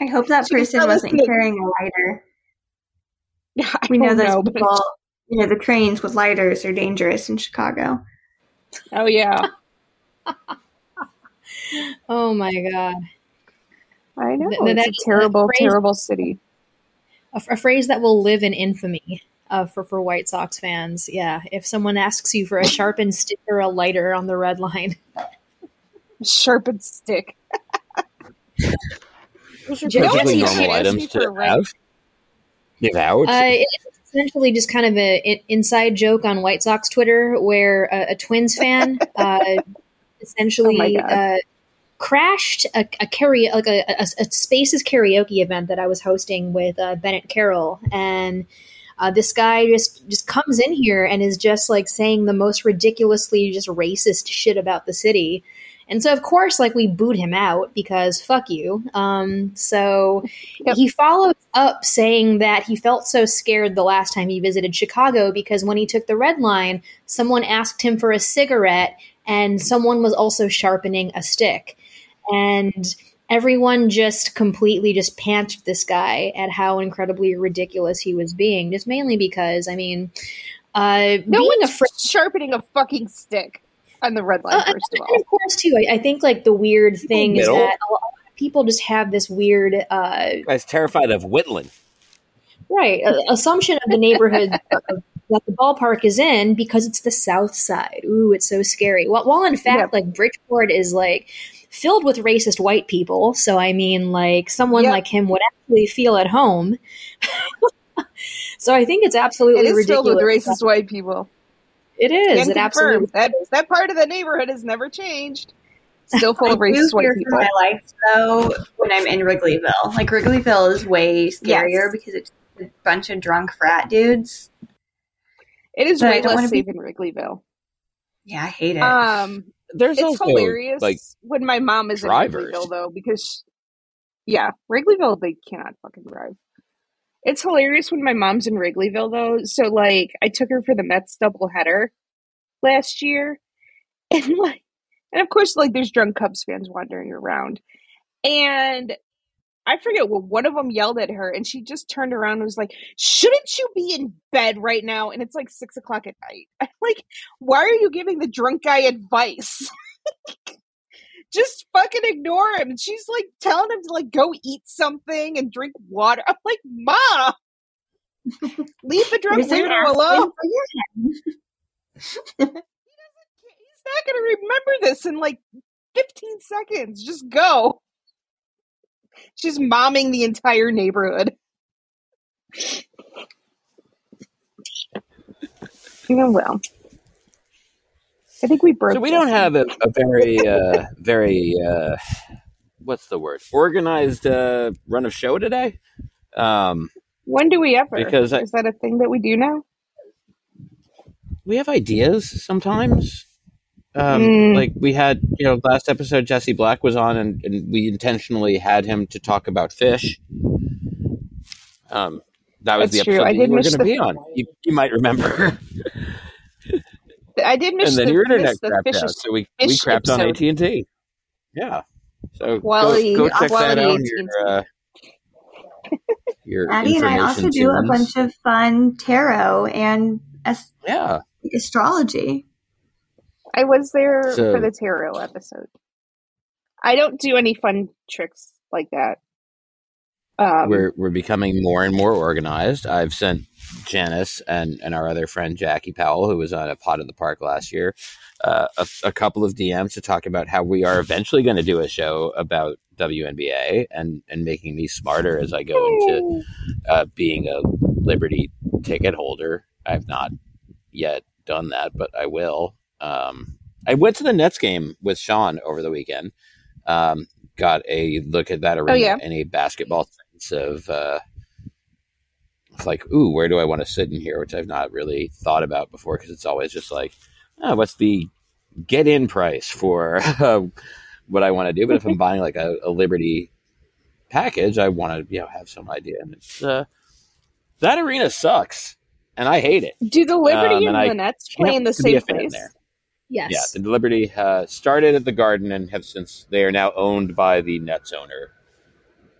[SPEAKER 4] I hope that
[SPEAKER 1] She
[SPEAKER 4] person wasn't carrying a lighter.
[SPEAKER 1] I
[SPEAKER 4] We know those
[SPEAKER 1] know, but-
[SPEAKER 4] people. You know, the trains with lighters are dangerous in Chicago.
[SPEAKER 1] Oh, yeah.
[SPEAKER 2] Oh my god.
[SPEAKER 1] I know.
[SPEAKER 2] Th- th-
[SPEAKER 1] it's a terrible, terrible city.
[SPEAKER 2] A, a phrase that will live in infamy uh, for for White Sox fans. Yeah, if someone asks you for a sharpened stick or a lighter on the red line,
[SPEAKER 1] Sharpened stick.
[SPEAKER 3] Those are
[SPEAKER 2] Ju-
[SPEAKER 3] perfectly normal items to have. Give
[SPEAKER 2] uh, it's essentially just kind of an inside joke on White Sox Twitter where a, a Twins fan uh, essentially
[SPEAKER 1] Oh
[SPEAKER 2] uh, crashed a, a karaoke like a, a, a Spaces karaoke event that I was hosting with uh, Bennett Carroll and. Uh, this guy just just comes in here and is just like saying the most ridiculously just racist shit about the city. And so of course like we boot him out because fuck you. Um so
[SPEAKER 1] Yep.
[SPEAKER 2] he follows up saying that he felt so scared the last time he visited chicago because when he took the red line someone asked him for a cigarette and someone was also sharpening a stick. And everyone just completely just panned this guy at how incredibly ridiculous he was being just mainly because i mean uh
[SPEAKER 1] No
[SPEAKER 2] being
[SPEAKER 1] one's
[SPEAKER 2] afraid
[SPEAKER 1] sharpening a fucking stick on the red line,
[SPEAKER 2] uh,
[SPEAKER 1] first of
[SPEAKER 2] and
[SPEAKER 1] all.
[SPEAKER 2] of course too I, I think like the weird thing is that a lot of people just have this weird uh
[SPEAKER 3] I was terrified of Whitland.
[SPEAKER 2] right uh, assumption of the neighborhood of- that the ballpark is in because it's the south side ooh it's so scary while, while in fact
[SPEAKER 1] Yep.
[SPEAKER 2] like bridgeport is like filled with racist white people so i mean like someone
[SPEAKER 1] Yep.
[SPEAKER 2] like him would actually feel at home so i think it's absolutely
[SPEAKER 1] It is
[SPEAKER 2] ridiculous
[SPEAKER 1] filled with racist white people.
[SPEAKER 2] it is
[SPEAKER 1] Can
[SPEAKER 2] it
[SPEAKER 1] confirm
[SPEAKER 2] absolutely
[SPEAKER 1] that that part of the neighborhood has never changed. Still full of racist white people.
[SPEAKER 4] my life though when I'm in Wrigleyville. Like Wrigleyville is way scarier
[SPEAKER 1] Yes.
[SPEAKER 4] because it's a bunch of drunk frat dudes.
[SPEAKER 1] It is
[SPEAKER 4] But
[SPEAKER 1] way less
[SPEAKER 4] wanna be-
[SPEAKER 1] safe in Wrigleyville.
[SPEAKER 4] Yeah, I hate it.
[SPEAKER 1] Um,
[SPEAKER 3] There's
[SPEAKER 1] it's
[SPEAKER 3] also
[SPEAKER 1] hilarious
[SPEAKER 3] like
[SPEAKER 1] when my mom is
[SPEAKER 3] drivers.
[SPEAKER 1] in Wrigleyville though, because yeah, Wrigleyville they cannot fucking drive. It's hilarious when my mom's in Wrigleyville though. So like, I took her for the Mets doubleheader last year, and like, and of course, like, there's drunk Cubs fans wandering around, and I forget what one of them yelled at her, and she just turned around and was like, "Shouldn't you be in bed right now?" And it's like six o'clock at night. I'm like, why are you giving the drunk guy advice? Just fucking ignore him. And she's like telling him to like go eat something and drink water. I'm like, Ma, leave the drunk weirdo alone.
[SPEAKER 4] for your head.
[SPEAKER 1] He's not gonna remember this in like 15 seconds. Just go. She's momming the entire neighborhood. Yeah, well. I think we broke.
[SPEAKER 3] So we don't have a, a very, uh, very, uh, what's the word? Organized uh, run of show today. Um,
[SPEAKER 1] When do we ever?
[SPEAKER 3] Because I-
[SPEAKER 1] is that a thing that we do now?
[SPEAKER 3] we have ideas sometimes. Um,
[SPEAKER 1] Mm.
[SPEAKER 3] Like we had, you know, last episode Jesse Black was on, and, and we intentionally had him to talk about fish. Um, that was
[SPEAKER 1] That's
[SPEAKER 3] the
[SPEAKER 1] true.
[SPEAKER 3] episode
[SPEAKER 1] I
[SPEAKER 3] that
[SPEAKER 1] did
[SPEAKER 3] you were going to be on. You, you might remember.
[SPEAKER 1] I did miss
[SPEAKER 3] and then
[SPEAKER 1] the,
[SPEAKER 3] your internet
[SPEAKER 1] the
[SPEAKER 3] crapped
[SPEAKER 1] fish
[SPEAKER 3] out, so we
[SPEAKER 1] fish
[SPEAKER 3] we crapped on
[SPEAKER 1] episode.
[SPEAKER 3] AT and T. Yeah. So
[SPEAKER 1] Quality-
[SPEAKER 3] go, go check that
[SPEAKER 1] quality
[SPEAKER 3] out.
[SPEAKER 1] AT&T.
[SPEAKER 3] Your, uh, your
[SPEAKER 4] Addie and I also
[SPEAKER 3] information
[SPEAKER 4] do a bunch of fun tarot and as-
[SPEAKER 3] Yeah.
[SPEAKER 4] astrology.
[SPEAKER 1] I was there
[SPEAKER 3] So-
[SPEAKER 1] for the tarot episode. I don't do any fun tricks like that. Um,
[SPEAKER 3] we're we're becoming more and more organized. I've sent Janice and and our other friend Jackie Powell, who was on a pot in the park last year, uh, a, a couple of DMs to talk about how we are eventually going to do a show about WNBA and and making me smarter as I go into uh, being a Liberty ticket holder. I've not yet done that, but I will. Um, I went to the Nets game with Sean over the weekend. Um, got a look at that arena
[SPEAKER 1] yeah.
[SPEAKER 3] in a basketball sense of uh, like, ooh, where do I want to sit in here? Which I've not really thought about before because it's always just like, oh, what's the get in price for uh, what I want to do? But if I'm buying like a, a Liberty package, I want to you know have some idea. And it's uh, that arena sucks, and I hate it.
[SPEAKER 1] do the Liberty
[SPEAKER 3] Um, and
[SPEAKER 1] and the Nets play in the
[SPEAKER 3] to be a
[SPEAKER 1] same place?
[SPEAKER 3] there.
[SPEAKER 2] Yes.
[SPEAKER 3] Yeah, the Liberty uh, started at the Garden and have since they are now owned by the Nets owner,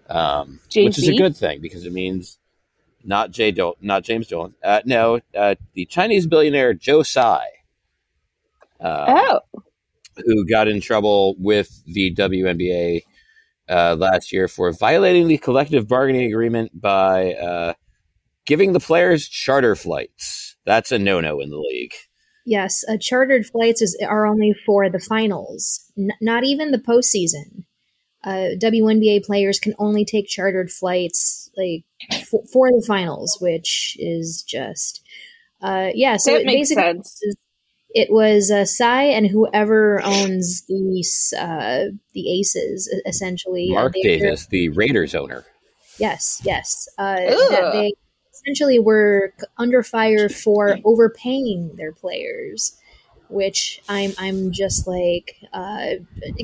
[SPEAKER 3] um, which is a good thing because it means not Jay Dol- not James Dolan. Uh, no, uh, the Chinese billionaire Joe Tsai, uh,
[SPEAKER 1] Oh,
[SPEAKER 3] who got in trouble with the WNBA uh, last year for violating the collective bargaining agreement by uh, giving the players charter flights. That's a no no in the league.
[SPEAKER 2] Yes, uh, chartered flights is, are only for the finals, N- not even the postseason. Uh, WNBA players can only take chartered flights like for, for the finals, which is just uh, yeah. So
[SPEAKER 1] that
[SPEAKER 2] it
[SPEAKER 1] makes
[SPEAKER 2] basically
[SPEAKER 1] sense.
[SPEAKER 2] it was uh, Tsai and whoever owns the uh, the Aces essentially.
[SPEAKER 3] Mark
[SPEAKER 2] Uh,
[SPEAKER 3] Davis, the Raiders owner.
[SPEAKER 2] Yes, yes. Uh, that they essentially were under fire for overpaying their players, which I'm I'm just like uh,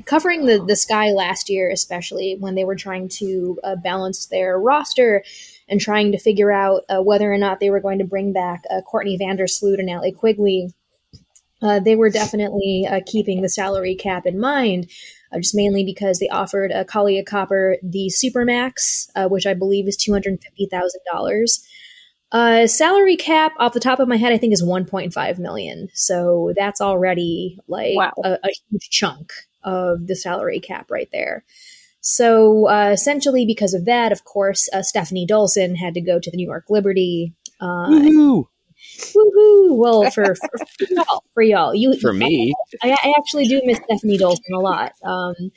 [SPEAKER 2] covering the the sky last year, especially when they were trying to uh, balance their roster and trying to figure out uh, whether or not they were going to bring back uh, Courtney Vandersloot and Allie Quigley. Uh, they were definitely uh, keeping the salary cap in mind, just mainly because they offered uh, Kahleah Copper the Supermax, uh, which I believe is two hundred fifty thousand dollars. Uh, salary cap, off the top of my head, I think is one point five million. So that's already like
[SPEAKER 1] Wow.
[SPEAKER 2] a, a huge chunk of the salary cap right there. So uh, essentially, because of that, of course, uh, Stefanie Dolson had to go to the New York Liberty. Uh,
[SPEAKER 3] Woohoo!
[SPEAKER 2] woohoo! Well, for, for, for y'all, for y'all, you
[SPEAKER 3] For me,
[SPEAKER 2] I, I actually do miss Stefanie Dolson a lot. Um,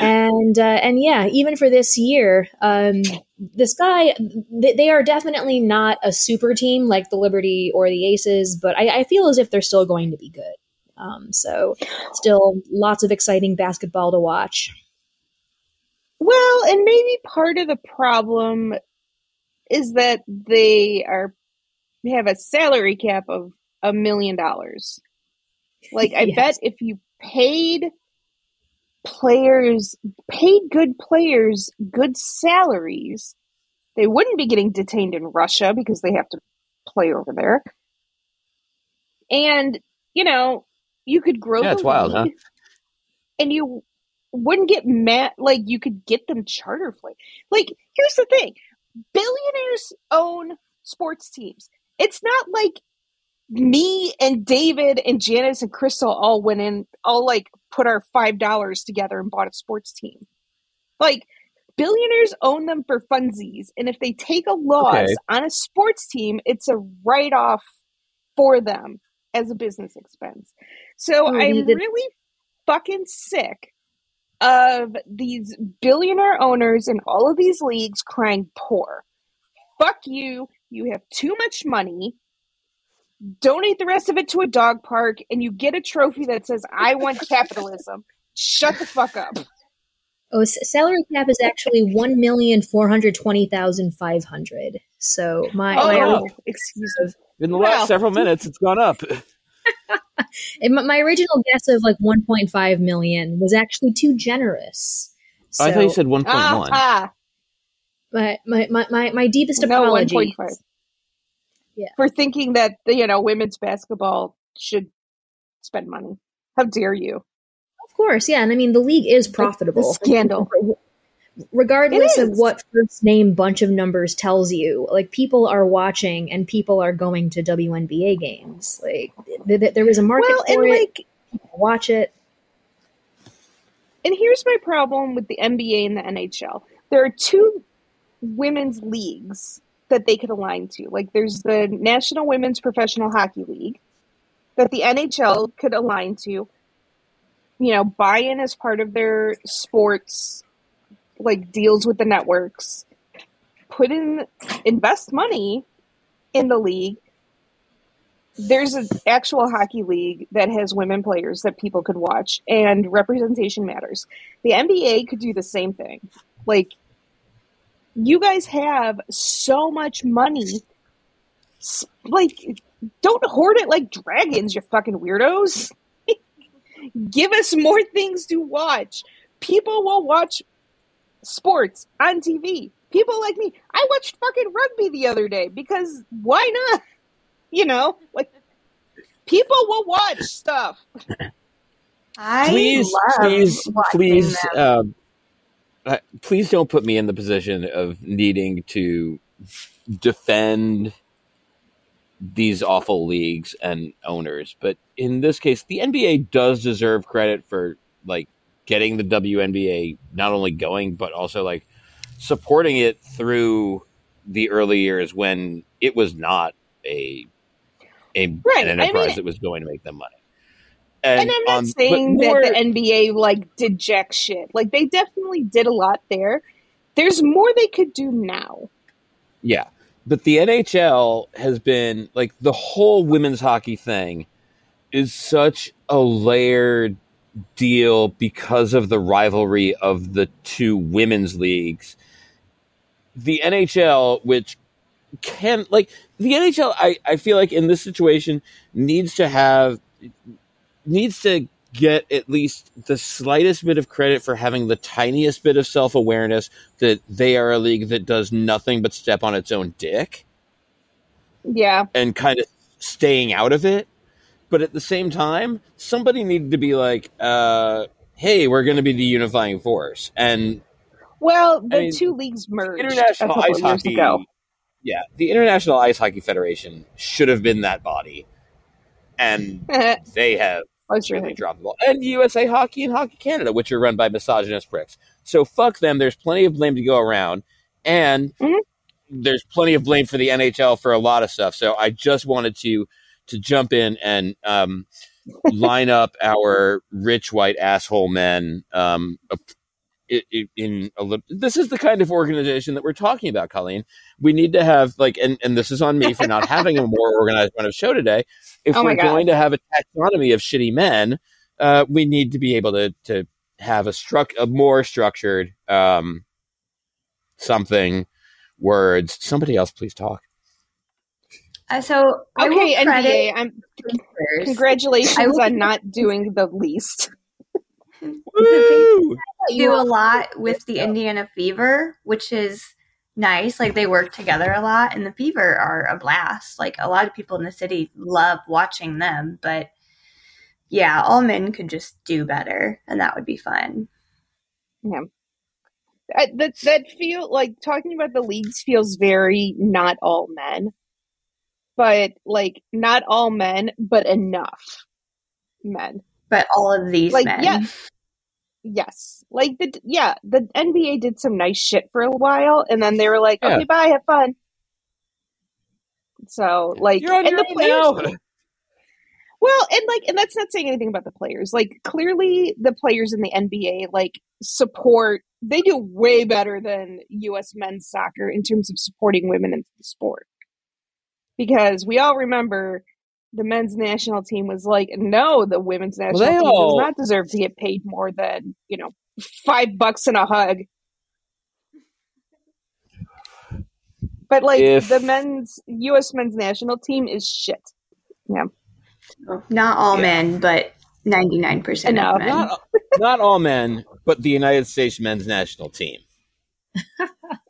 [SPEAKER 2] and uh, and yeah, even for this year, um, this guy they, they are definitely not a super team like the Liberty or the Aces, but I, I feel as if they're still going to be good. Um, so still lots of exciting basketball to watch.
[SPEAKER 1] Well, and maybe part of the problem is that they are have a salary cap of a million dollars. Like I
[SPEAKER 2] Yes.
[SPEAKER 1] bet if you paid players paid good players good salaries, they wouldn't be getting detained in Russia because they have to play over there. And, you know, you could grow
[SPEAKER 3] Yeah, it's wild, huh?
[SPEAKER 1] and you wouldn't get mad like you could get them charter flight. Like, here's the thing. Billionaires own sports teams. It's not like me and David and Janice and Crystal all went in, all like put our five dollars together and bought a sports team. Like billionaires own them for funsies, and if they take a loss
[SPEAKER 3] Okay.
[SPEAKER 1] on a sports team, it's a write off for them as a business expense. So
[SPEAKER 2] Oh,
[SPEAKER 1] I'm
[SPEAKER 2] did-
[SPEAKER 1] really fucking sick of these billionaire owners in all of these leagues crying poor. Fuck you. You have too much money. Donate the rest of it to a dog park and you get a trophy that says, I want capitalism. Shut the fuck up.
[SPEAKER 2] Oh, salary cap is actually one million four hundred twenty thousand five hundred. So my,
[SPEAKER 1] Oh,
[SPEAKER 2] my
[SPEAKER 3] wow.
[SPEAKER 1] excuse me.
[SPEAKER 3] in the
[SPEAKER 1] Wow.
[SPEAKER 3] last several minutes, it's gone up.
[SPEAKER 2] My- my original guess of like 1.5 million was actually too generous. So
[SPEAKER 3] Oh, I thought you said one point
[SPEAKER 1] Ah, ah.
[SPEAKER 2] my, my, my, my, my deepest
[SPEAKER 1] No,
[SPEAKER 2] apologies.
[SPEAKER 1] 1.5.
[SPEAKER 2] Yeah.
[SPEAKER 1] For thinking that, you know, women's basketball should spend money. How dare you?
[SPEAKER 2] Of course, yeah. And I mean, the league is profitable.
[SPEAKER 1] scandal.
[SPEAKER 2] Regardless of what first name bunch of numbers tells you, like people are watching and people are going to WNBA games. Like th- th- there was a market
[SPEAKER 1] Well, and
[SPEAKER 2] for it.
[SPEAKER 1] like,
[SPEAKER 2] Watch it.
[SPEAKER 1] and here's my problem with the NBA and the NHL. There are two women's leagues that they could align to. Like there's the National Women's Professional Hockey League that the NHL could align to. You know, buy in as part of their sports like deals with the networks. Put in invest money in the league. There's an actual hockey league that has women players that people could watch and representation matters. The NBA could do the same thing. Like you guys have so much money. Like, don't hoard it like dragons, you fucking weirdos. Give us more things to watch. People will watch sports on TV. People like me. I watched fucking rugby the other day because why not? You know, like people will watch stuff.
[SPEAKER 4] I
[SPEAKER 3] please, please, please,
[SPEAKER 4] them.
[SPEAKER 3] Uh, uh, please don't put me in the position of needing to defend these awful leagues and owners. But in this case, the NBA does deserve credit for like getting the WNBA not only going, but also like supporting it through the early years when it was not a a
[SPEAKER 1] Right,
[SPEAKER 3] an
[SPEAKER 1] I
[SPEAKER 3] enterprise
[SPEAKER 1] mean-
[SPEAKER 3] that was going to make them money.
[SPEAKER 1] And, I'm not
[SPEAKER 3] um,
[SPEAKER 1] saying
[SPEAKER 3] more-
[SPEAKER 1] that the NBA like did jack shit. Like they definitely did a lot there. There's more they could do now.
[SPEAKER 3] Yeah. But the NHL has been like the whole women's hockey thing is such a layered deal because of the rivalry of the two women's leagues. The NHL, which can like the NHL I, I feel like in this situation needs to have needs to get at least the slightest bit of credit for having the tiniest bit of self awareness that they are a league that does nothing but step on its own dick
[SPEAKER 1] Yeah.
[SPEAKER 3] and kind of staying out of it. But at the same time, somebody needed to be like, uh, hey, we're going to be the unifying force. And
[SPEAKER 1] Well, the
[SPEAKER 3] I mean,
[SPEAKER 1] two leagues merged
[SPEAKER 3] International Ice Hockey.
[SPEAKER 1] ago.
[SPEAKER 3] Yeah, the International Ice Hockey Federation should have been that body. And they have
[SPEAKER 1] Your
[SPEAKER 3] really dropped the ball. And USA Hockey and Hockey Canada, which are run by misogynist pricks. So fuck them. There's plenty of blame to go around. And
[SPEAKER 1] Mhm.
[SPEAKER 3] there's plenty of blame for the NHL for a lot of stuff. So I just wanted to to jump in and um, line up our rich white asshole men um, i- i- in a little. This is the kind of organization that we're talking about, Colleen. We need to have like, and, and this is on me for not having a more organized run of show today. If
[SPEAKER 1] Oh
[SPEAKER 3] we're
[SPEAKER 1] God.
[SPEAKER 3] going to have a taxonomy of shitty men, uh, we need to be able to to have a struck a more structured um, something words. Somebody else, please talk.
[SPEAKER 4] Uh, so I will
[SPEAKER 1] Okay,
[SPEAKER 4] credit
[SPEAKER 1] NBA. I'm congratulations
[SPEAKER 4] I will-
[SPEAKER 1] on not doing the least.
[SPEAKER 3] Woo!
[SPEAKER 4] do a lot with the Indiana Fever, which is nice. Like they work together a lot, and the Fever are a blast. Like a lot of people in the city love watching them, but yeah, all men could just do better, and that would be fun.
[SPEAKER 1] I, that that feel like talking about the leagues feels very not all men, but like not all men, but enough men.
[SPEAKER 4] But all of these
[SPEAKER 1] Like,
[SPEAKER 4] men,
[SPEAKER 1] yeah. Yes, like the yeah, the NBA did some nice shit for a while, and then they were like,
[SPEAKER 3] Yeah.
[SPEAKER 1] "Okay, bye, have fun." So like,
[SPEAKER 3] You're on
[SPEAKER 1] and
[SPEAKER 3] your
[SPEAKER 1] the
[SPEAKER 3] own
[SPEAKER 1] players,
[SPEAKER 3] now.
[SPEAKER 1] Well, and like, and that's not saying anything about the players. Like, clearly, the players in the NBA like support. They do way better than U.S. men's soccer in terms of supporting women in the sport. Because we all remember the men's national team was like, no, the women's national
[SPEAKER 3] they
[SPEAKER 1] team
[SPEAKER 3] all-
[SPEAKER 1] does not deserve to get paid more than you know five bucks and a hug. But like
[SPEAKER 3] If-
[SPEAKER 1] the men's U.S. men's national team is shit. Yeah.
[SPEAKER 4] Not all
[SPEAKER 3] Yeah.
[SPEAKER 4] men, but ninety nine percent
[SPEAKER 1] Enough.
[SPEAKER 4] of men.
[SPEAKER 3] Not, not all men, but the United States men's national team.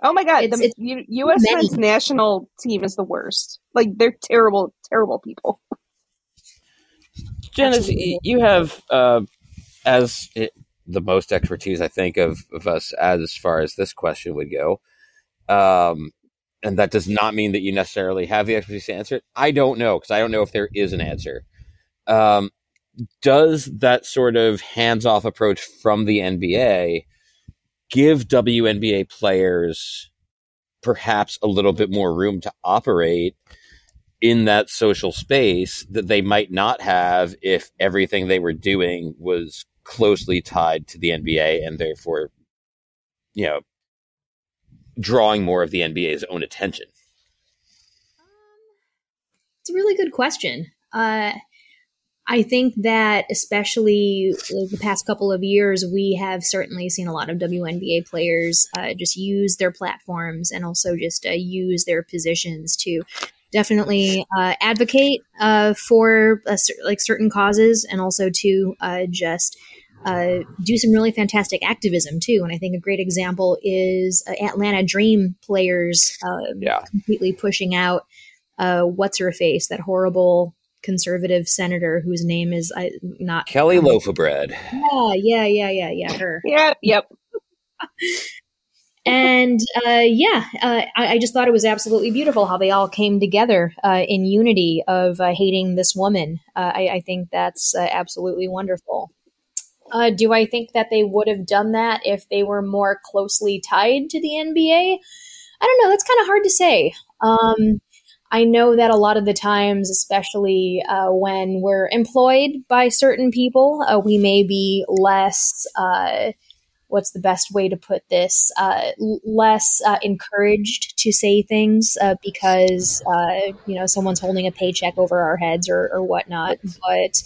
[SPEAKER 1] Oh my god,
[SPEAKER 2] It's-
[SPEAKER 1] the
[SPEAKER 2] it's
[SPEAKER 1] U- U.S. men's national team is the worst. Like they're terrible, terrible people.
[SPEAKER 3] Janice,
[SPEAKER 2] Absolutely.
[SPEAKER 3] you have uh, as it, the most expertise, I think, of, of us as far as this question would go. Um, and that does not mean that you necessarily have the expertise to answer it. I don't know because I don't know if there is an answer. Um, does that sort of hands off approach from the NBA give WNBA players perhaps a little bit more room to operate in that social space that they might not have if everything they were doing was closely tied to the NBA and therefore, you know, drawing more of the NBA's own attention?
[SPEAKER 2] It's a really good question. Uh, I think that especially the past couple of years, we have certainly seen a lot of WNBA players uh, just use their platforms and also just uh, use their positions to definitely uh, advocate uh, for like certain causes and also to uh, just uh, do some really fantastic activism too. And I think a great example is Atlanta Dream players um,
[SPEAKER 3] yeah.
[SPEAKER 2] completely pushing out what's her face, that horrible conservative senator whose name is I not
[SPEAKER 3] Kelly um, Loaf of Bread.
[SPEAKER 2] Yeah, yeah, yeah, yeah, yeah. Her.
[SPEAKER 1] Yep, yep.
[SPEAKER 2] and uh, yeah, uh, I, I, just thought it was absolutely beautiful how they all came together uh, in unity of uh, hating this woman. Uh, I, I, think that's uh, absolutely wonderful. do I think that they would have done that if they were more closely tied to the NBA? I don't know. That's kind of hard to say. Um, I know that a lot of the times, especially uh, when we're employed by certain people, uh, we may be less. Uh, what's the best way to put this? Uh, less uh, encouraged to say things uh, because you know someone's holding a paycheck over our heads or, or whatnot. But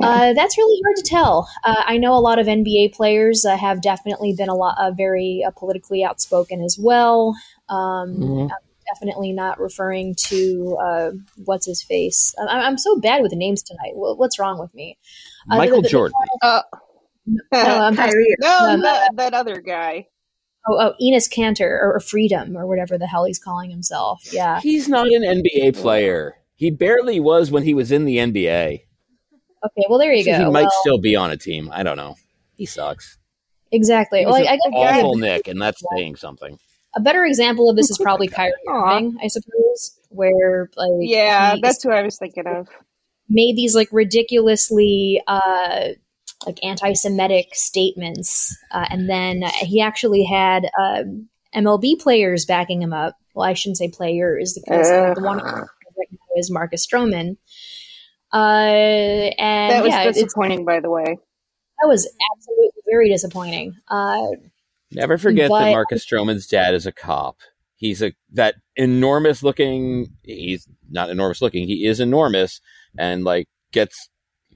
[SPEAKER 2] uh, that's really hard to tell. Uh, I know a lot of NBA players uh, have definitely been a lot very politically outspoken as well. Um, mm-hmm definitely not referring to uh, what's his face. I- am so bad with names tonight. What's wrong with me?
[SPEAKER 3] Uh, Michael the, the, Jordan.
[SPEAKER 1] Uh, no, um, no um, that, that, other guy.
[SPEAKER 2] Oh, oh, Enes Kanter or, or Freedom or whatever the hell he's calling himself. Yeah,
[SPEAKER 3] he's not an NBA player. He barely was when he was in the NBA.
[SPEAKER 2] Okay, well there you so go.
[SPEAKER 3] He might
[SPEAKER 2] well,
[SPEAKER 3] still be on a team. I don't know. He sucks.
[SPEAKER 2] Exactly.
[SPEAKER 3] Well, I, I awful Nick, and that's saying something.
[SPEAKER 2] A better example of this is probably Kyrie Irving, I suppose, where like
[SPEAKER 1] yeah, that's who I was thinking of.
[SPEAKER 2] Made these like ridiculously uh, like anti-Semitic statements, uh, and then he actually had uh, um, MLB players backing him up. Well, I shouldn't say players because the one is Marcus Stroman. Uh, and
[SPEAKER 1] that was
[SPEAKER 2] yeah,
[SPEAKER 1] disappointing, by the way.
[SPEAKER 2] That was absolutely very disappointing. Uh,
[SPEAKER 3] Never forget but, that Marcus Stroman's dad is a cop. He's a that enormous looking. He's not enormous looking. He is enormous and like gets.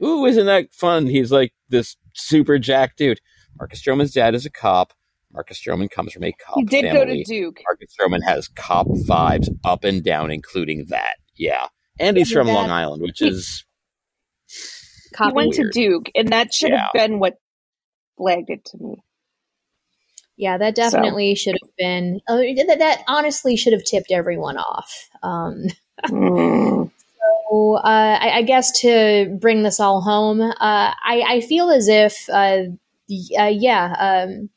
[SPEAKER 3] Ooh, isn't that fun? He's like this super jack dude. Marcus Stroman's dad is a cop. Marcus Stroman comes from a cop.
[SPEAKER 1] He did
[SPEAKER 3] family.
[SPEAKER 1] go to Duke.
[SPEAKER 3] Marcus Stroman has cop vibes up and down, including that. Yeah, and he's from Long Island, which is.
[SPEAKER 1] He went weird. to Duke, and that should yeah. have been what flagged it to me.
[SPEAKER 2] Yeah, that definitely so. should have been. Uh, that, that, honestly should have tipped everyone off. Um, mm. So, uh, I, I, guess to bring this all home, uh, I, I, feel as if, uh, uh, yeah, um,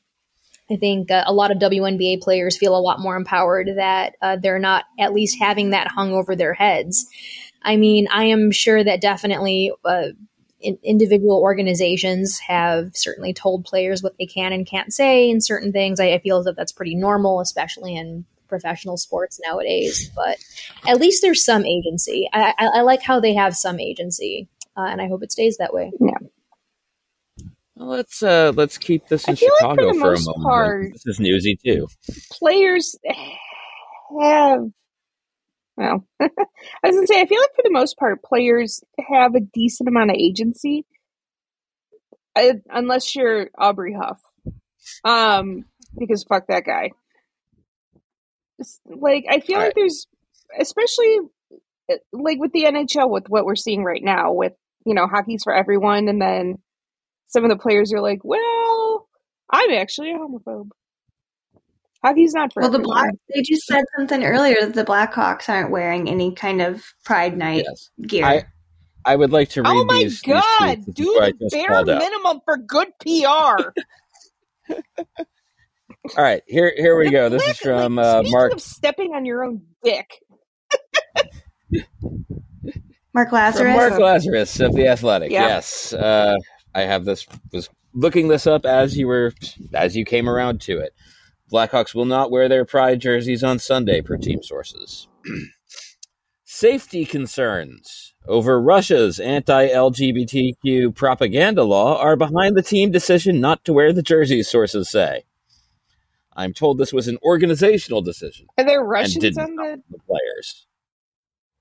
[SPEAKER 2] I think uh, a lot of WNBA players feel a lot more empowered that they're not at least having that hung over their heads. I mean, I am sure that definitely in, individual organizations have certainly told players what they can and can't say in certain things. I, I feel that that's pretty normal, especially in professional sports nowadays. But at least there's some agency. I, I, I like how they have some agency, uh, and I hope it stays that way.
[SPEAKER 1] Yeah.
[SPEAKER 3] Well, let's uh, let's keep this in Chicago like for, for a moment. Part, this is newsy too.
[SPEAKER 1] Players have well, I was gonna say, I feel like for the most part, players have a decent amount of agency, I, unless you're Aubrey Huff, um, because fuck that guy. It's, like, I feel All like right. there's, especially eh, like with the NHL, with what we're seeing right now, with you know hockey's for everyone, and then some of the players are like, well, I'm actually a homophobe. Hockey's not for
[SPEAKER 4] well. The Black they just said something earlier that the Blackhawks aren't wearing any kind of Pride Night yes. gear.
[SPEAKER 3] I, I would like to read
[SPEAKER 1] oh my
[SPEAKER 3] these.
[SPEAKER 1] god, these do the bare minimum for good PR.
[SPEAKER 3] All right, here here we go. This is from uh, Mark.
[SPEAKER 1] stepping on your own dick.
[SPEAKER 4] Mark Lazerus.
[SPEAKER 3] From Mark Lazerus of the Athletic. Yeah. Yes, uh, I have this. Was looking this up as you were as you came around to it. Blackhawks will not wear their pride jerseys on Sunday, per team sources. Safety concerns over Russia's anti LGBTQ propaganda law are behind the team decision not to wear the jerseys, sources say. I'm told this was an organizational decision.
[SPEAKER 1] Are there
[SPEAKER 3] and
[SPEAKER 1] Russians
[SPEAKER 3] didn't
[SPEAKER 1] on the?
[SPEAKER 3] The players.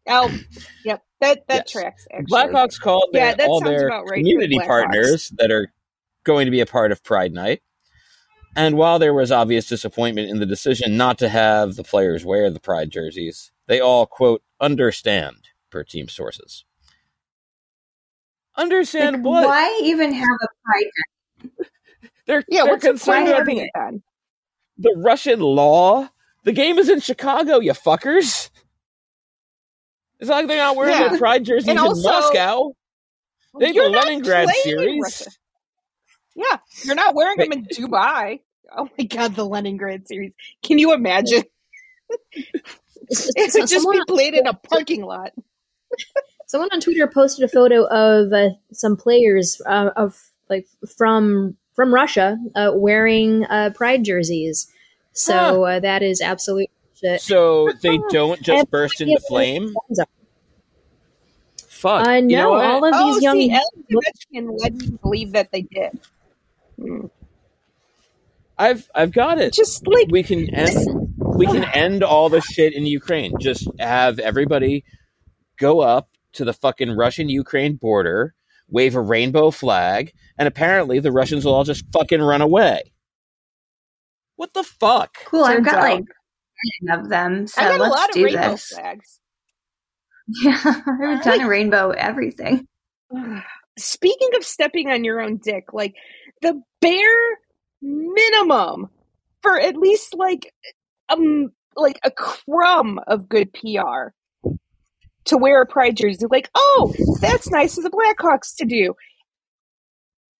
[SPEAKER 1] Oh, yep. That that
[SPEAKER 3] Yes.
[SPEAKER 1] tracks. Actually,
[SPEAKER 3] Blackhawks called
[SPEAKER 1] Yeah,
[SPEAKER 3] their,
[SPEAKER 1] that
[SPEAKER 3] all their
[SPEAKER 1] about right
[SPEAKER 3] community partners that are going to be a part of Pride Night. And while there was obvious disappointment in the decision not to have the players wear the Pride jerseys, they all, quote, understand, per team sources. Understand
[SPEAKER 4] Like,
[SPEAKER 3] what?
[SPEAKER 4] Why even have a pride?
[SPEAKER 3] They're,
[SPEAKER 1] Yeah,
[SPEAKER 3] they're concerned about
[SPEAKER 1] having
[SPEAKER 3] the,
[SPEAKER 1] it then?
[SPEAKER 3] The Russian law. The game is in Chicago, you fuckers. It's not like they're not wearing
[SPEAKER 1] Yeah.
[SPEAKER 3] their Pride jerseys
[SPEAKER 1] And
[SPEAKER 3] in
[SPEAKER 1] also-
[SPEAKER 3] Moscow. They have
[SPEAKER 1] You're
[SPEAKER 3] the Leningrad series.
[SPEAKER 1] Russia. Yeah, you're not wearing them in Dubai. Oh my god, the Leningrad series. Can you imagine? It would just be played in a parking lot.
[SPEAKER 2] someone on Twitter posted a photo of uh, some players uh, of like from from Russia uh, wearing uh, pride jerseys. So uh, that is absolute shit.
[SPEAKER 3] So they don't just
[SPEAKER 2] And-
[SPEAKER 3] burst into flame. Fuck.
[SPEAKER 2] Uh,
[SPEAKER 3] you know
[SPEAKER 2] all of
[SPEAKER 1] Oh,
[SPEAKER 2] these young
[SPEAKER 1] see, Ellen Ovechkin led me to believe that they did. Hmm.
[SPEAKER 3] I've I've got it.
[SPEAKER 1] Just like
[SPEAKER 3] We can end we can end all the shit in Ukraine. Just have everybody go up to the fucking Russian Ukraine border, wave a rainbow flag, and apparently the Russians will all just fucking run away. What the fuck?
[SPEAKER 4] Cool, I've got
[SPEAKER 1] out.
[SPEAKER 4] like 10 of them, so
[SPEAKER 1] I got a
[SPEAKER 4] let's
[SPEAKER 1] lot of
[SPEAKER 4] do
[SPEAKER 1] rainbow
[SPEAKER 4] this.
[SPEAKER 1] flags.
[SPEAKER 4] Yeah, I have a ton of rainbow everything.
[SPEAKER 1] Speaking of stepping on your own dick, like the bare minimum for at least like um like a crumb of good PR to wear a pride jersey. Like, oh, that's nice of the Blackhawks to do.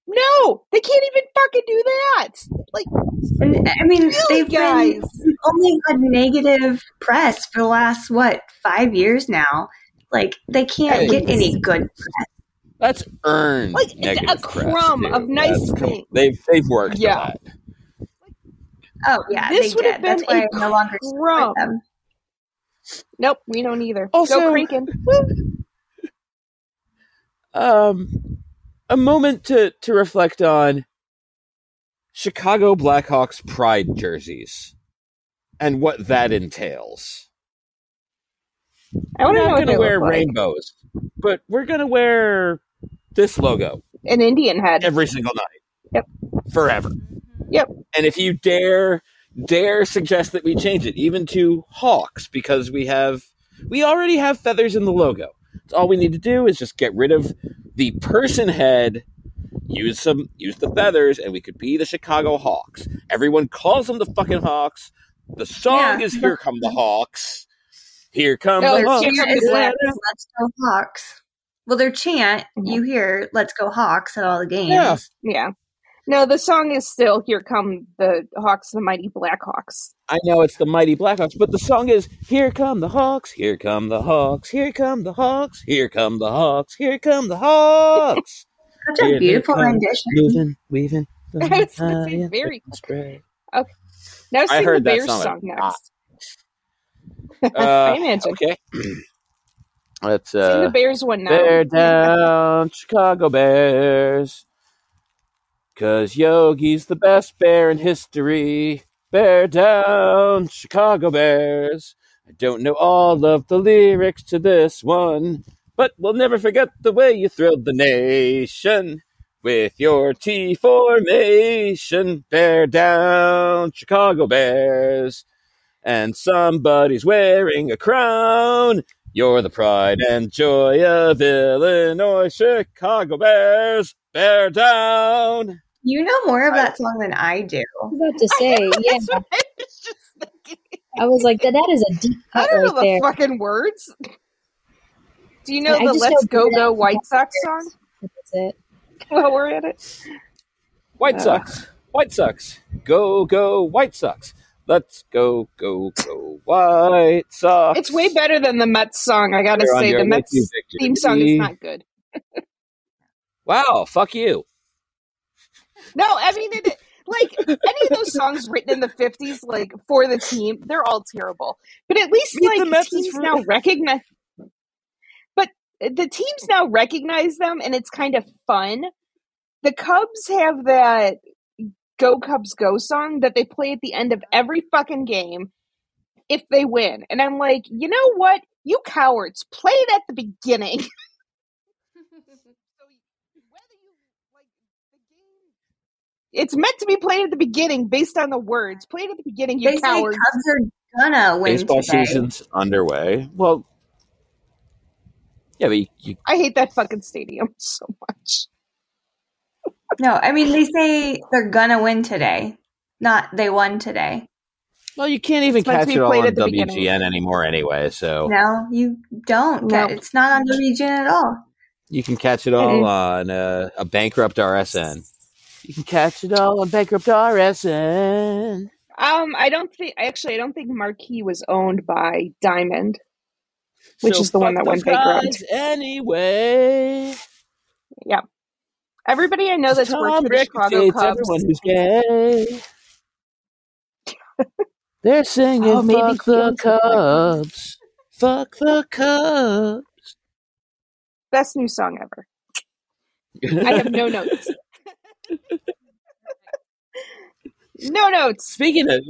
[SPEAKER 1] No, they can't even fucking do that. Like,
[SPEAKER 4] And I mean,
[SPEAKER 1] Really,
[SPEAKER 4] they've
[SPEAKER 1] guys?
[SPEAKER 4] been only had negative press for the last what five years now. Like they can't
[SPEAKER 3] Hey.
[SPEAKER 4] get any good press.
[SPEAKER 3] That's earned
[SPEAKER 1] Like, it's a
[SPEAKER 3] negative press,
[SPEAKER 1] crumb of nice
[SPEAKER 3] That's-
[SPEAKER 1] things.
[SPEAKER 3] They've they've worked for
[SPEAKER 1] Yeah.
[SPEAKER 3] that.
[SPEAKER 4] Oh yeah,
[SPEAKER 1] This
[SPEAKER 4] they
[SPEAKER 1] would have
[SPEAKER 4] did. That's
[SPEAKER 1] been
[SPEAKER 4] why
[SPEAKER 1] a
[SPEAKER 4] I no longer
[SPEAKER 1] crumb.
[SPEAKER 4] support them.
[SPEAKER 1] Nope, we don't either.
[SPEAKER 3] Also-
[SPEAKER 1] Go. Woo.
[SPEAKER 3] um, a moment to to reflect on Chicago Blackhawks pride jerseys and what that entails.
[SPEAKER 1] I
[SPEAKER 3] We're not going to wear
[SPEAKER 1] look like.
[SPEAKER 3] rainbows, but we're going to wear this logo
[SPEAKER 1] An Indian head.
[SPEAKER 3] every single night.
[SPEAKER 1] Yep.
[SPEAKER 3] Forever.
[SPEAKER 1] Yep.
[SPEAKER 3] And if you dare dare suggest that we change it even to hawks because we have we already have feathers in the logo. So all we need to do is just get rid of the person head, use some use the feathers and we could be the Chicago Hawks. Everyone calls them the fucking Hawks. The song
[SPEAKER 4] Yeah.
[SPEAKER 3] is Here Come the Hawks. Here come
[SPEAKER 1] No,
[SPEAKER 3] the Hawks.
[SPEAKER 1] Here
[SPEAKER 4] Chant
[SPEAKER 1] Come the
[SPEAKER 4] is
[SPEAKER 1] Blacks.
[SPEAKER 4] Let's go Hawks. Well, their chant you mm-hmm. hear "Let's go Hawks" at all the games.
[SPEAKER 3] Yeah.
[SPEAKER 1] Yeah. No, the song is still "Here Come the Hawks, the Mighty Blackhawks."
[SPEAKER 3] I know it's the mighty Blackhawks, but the song is "Here come the Hawks, here come the Hawks, here come the Hawks, here come the Hawks, here come the Hawks."
[SPEAKER 4] Such a
[SPEAKER 3] Here
[SPEAKER 4] beautiful
[SPEAKER 3] come,
[SPEAKER 4] rendition.
[SPEAKER 3] Moving, weaving.
[SPEAKER 1] I was gonna say,
[SPEAKER 3] high up
[SPEAKER 1] very-
[SPEAKER 3] the spread.
[SPEAKER 1] Now sing
[SPEAKER 3] heard
[SPEAKER 1] the Bears
[SPEAKER 3] song.
[SPEAKER 1] song, next.
[SPEAKER 3] Uh,
[SPEAKER 1] I imagine.
[SPEAKER 3] Okay. Let's
[SPEAKER 1] Sing
[SPEAKER 3] uh
[SPEAKER 1] the Bears one now.
[SPEAKER 3] bear down, Chicago Bears. Cause Yogi's the best bear in history. Bear down, Chicago Bears. I don't know all of the lyrics to this one, but we'll never forget the way you thrilled the nation with your T formation. Bear down, Chicago Bears. And somebody's wearing a crown. You're the pride and joy of Illinois, Chicago Bears. Bear down.
[SPEAKER 4] You know more of that song than I do.
[SPEAKER 2] I was about to say, yeah.
[SPEAKER 1] I was.
[SPEAKER 2] I was like, that, that is a deep
[SPEAKER 1] I
[SPEAKER 2] cut
[SPEAKER 1] don't know
[SPEAKER 2] right
[SPEAKER 1] the
[SPEAKER 2] there.
[SPEAKER 1] fucking words. Do you know
[SPEAKER 2] I
[SPEAKER 1] the "Let's Go Go White Sox song"?
[SPEAKER 2] That's it.
[SPEAKER 1] While we're at it,
[SPEAKER 3] White
[SPEAKER 1] Ugh.
[SPEAKER 3] Sox. White Sox. Go, go, White Sox. Let's go, go, go, White Sox.
[SPEAKER 1] it's way better than the Mets song. I gotta
[SPEAKER 3] They're
[SPEAKER 1] say, the Mets
[SPEAKER 3] lucky
[SPEAKER 1] theme song is not good.
[SPEAKER 3] Wow, fuck you.
[SPEAKER 1] No, I mean, it, like any of those songs written in the 50s like for the team they're all terrible. But at least
[SPEAKER 3] Meet
[SPEAKER 1] like
[SPEAKER 3] Mets
[SPEAKER 1] teams
[SPEAKER 3] for-
[SPEAKER 1] now recognize but the teams now recognize them and it's kind of fun. The cubs have that go cubs go song that they play at the end of every fucking game if they win. And i'm like you know what? You cowards play it at the beginning it's meant to be played at the beginning based on the words. Play it at the beginning, you
[SPEAKER 4] They say
[SPEAKER 1] cowards.
[SPEAKER 4] Cubs are gonna win
[SPEAKER 3] Baseball
[SPEAKER 4] today.
[SPEAKER 3] season's underway. Well, yeah, but you, you,
[SPEAKER 1] I hate that fucking stadium so much.
[SPEAKER 4] No, I mean they say they're gonna win today, not they won today.
[SPEAKER 3] well, you can't even
[SPEAKER 1] It's
[SPEAKER 3] catch it all on
[SPEAKER 1] at the beginning.
[SPEAKER 3] WGN anymore anyway. So
[SPEAKER 4] No, you don't.
[SPEAKER 1] No.
[SPEAKER 4] It's not on the region at all.
[SPEAKER 3] you can catch it all on uh, a bankrupt RSN. You can catch it all on bankrupt RSN.
[SPEAKER 1] Um, I don't think actually I don't think Marquee was owned by Diamond. Which
[SPEAKER 3] So
[SPEAKER 1] is the one that went bankrupt.
[SPEAKER 3] Anyway, Yeah.
[SPEAKER 1] Everybody I know that's worked for the Chicago Cubs.
[SPEAKER 3] everyone who's gay. They're singing
[SPEAKER 1] Oh, maybe
[SPEAKER 3] "Fuck the
[SPEAKER 1] owns the Cubs.
[SPEAKER 3] Cubs." Fuck the Cubs.
[SPEAKER 1] Best new song ever. I have no notes. No notes.
[SPEAKER 3] Speaking of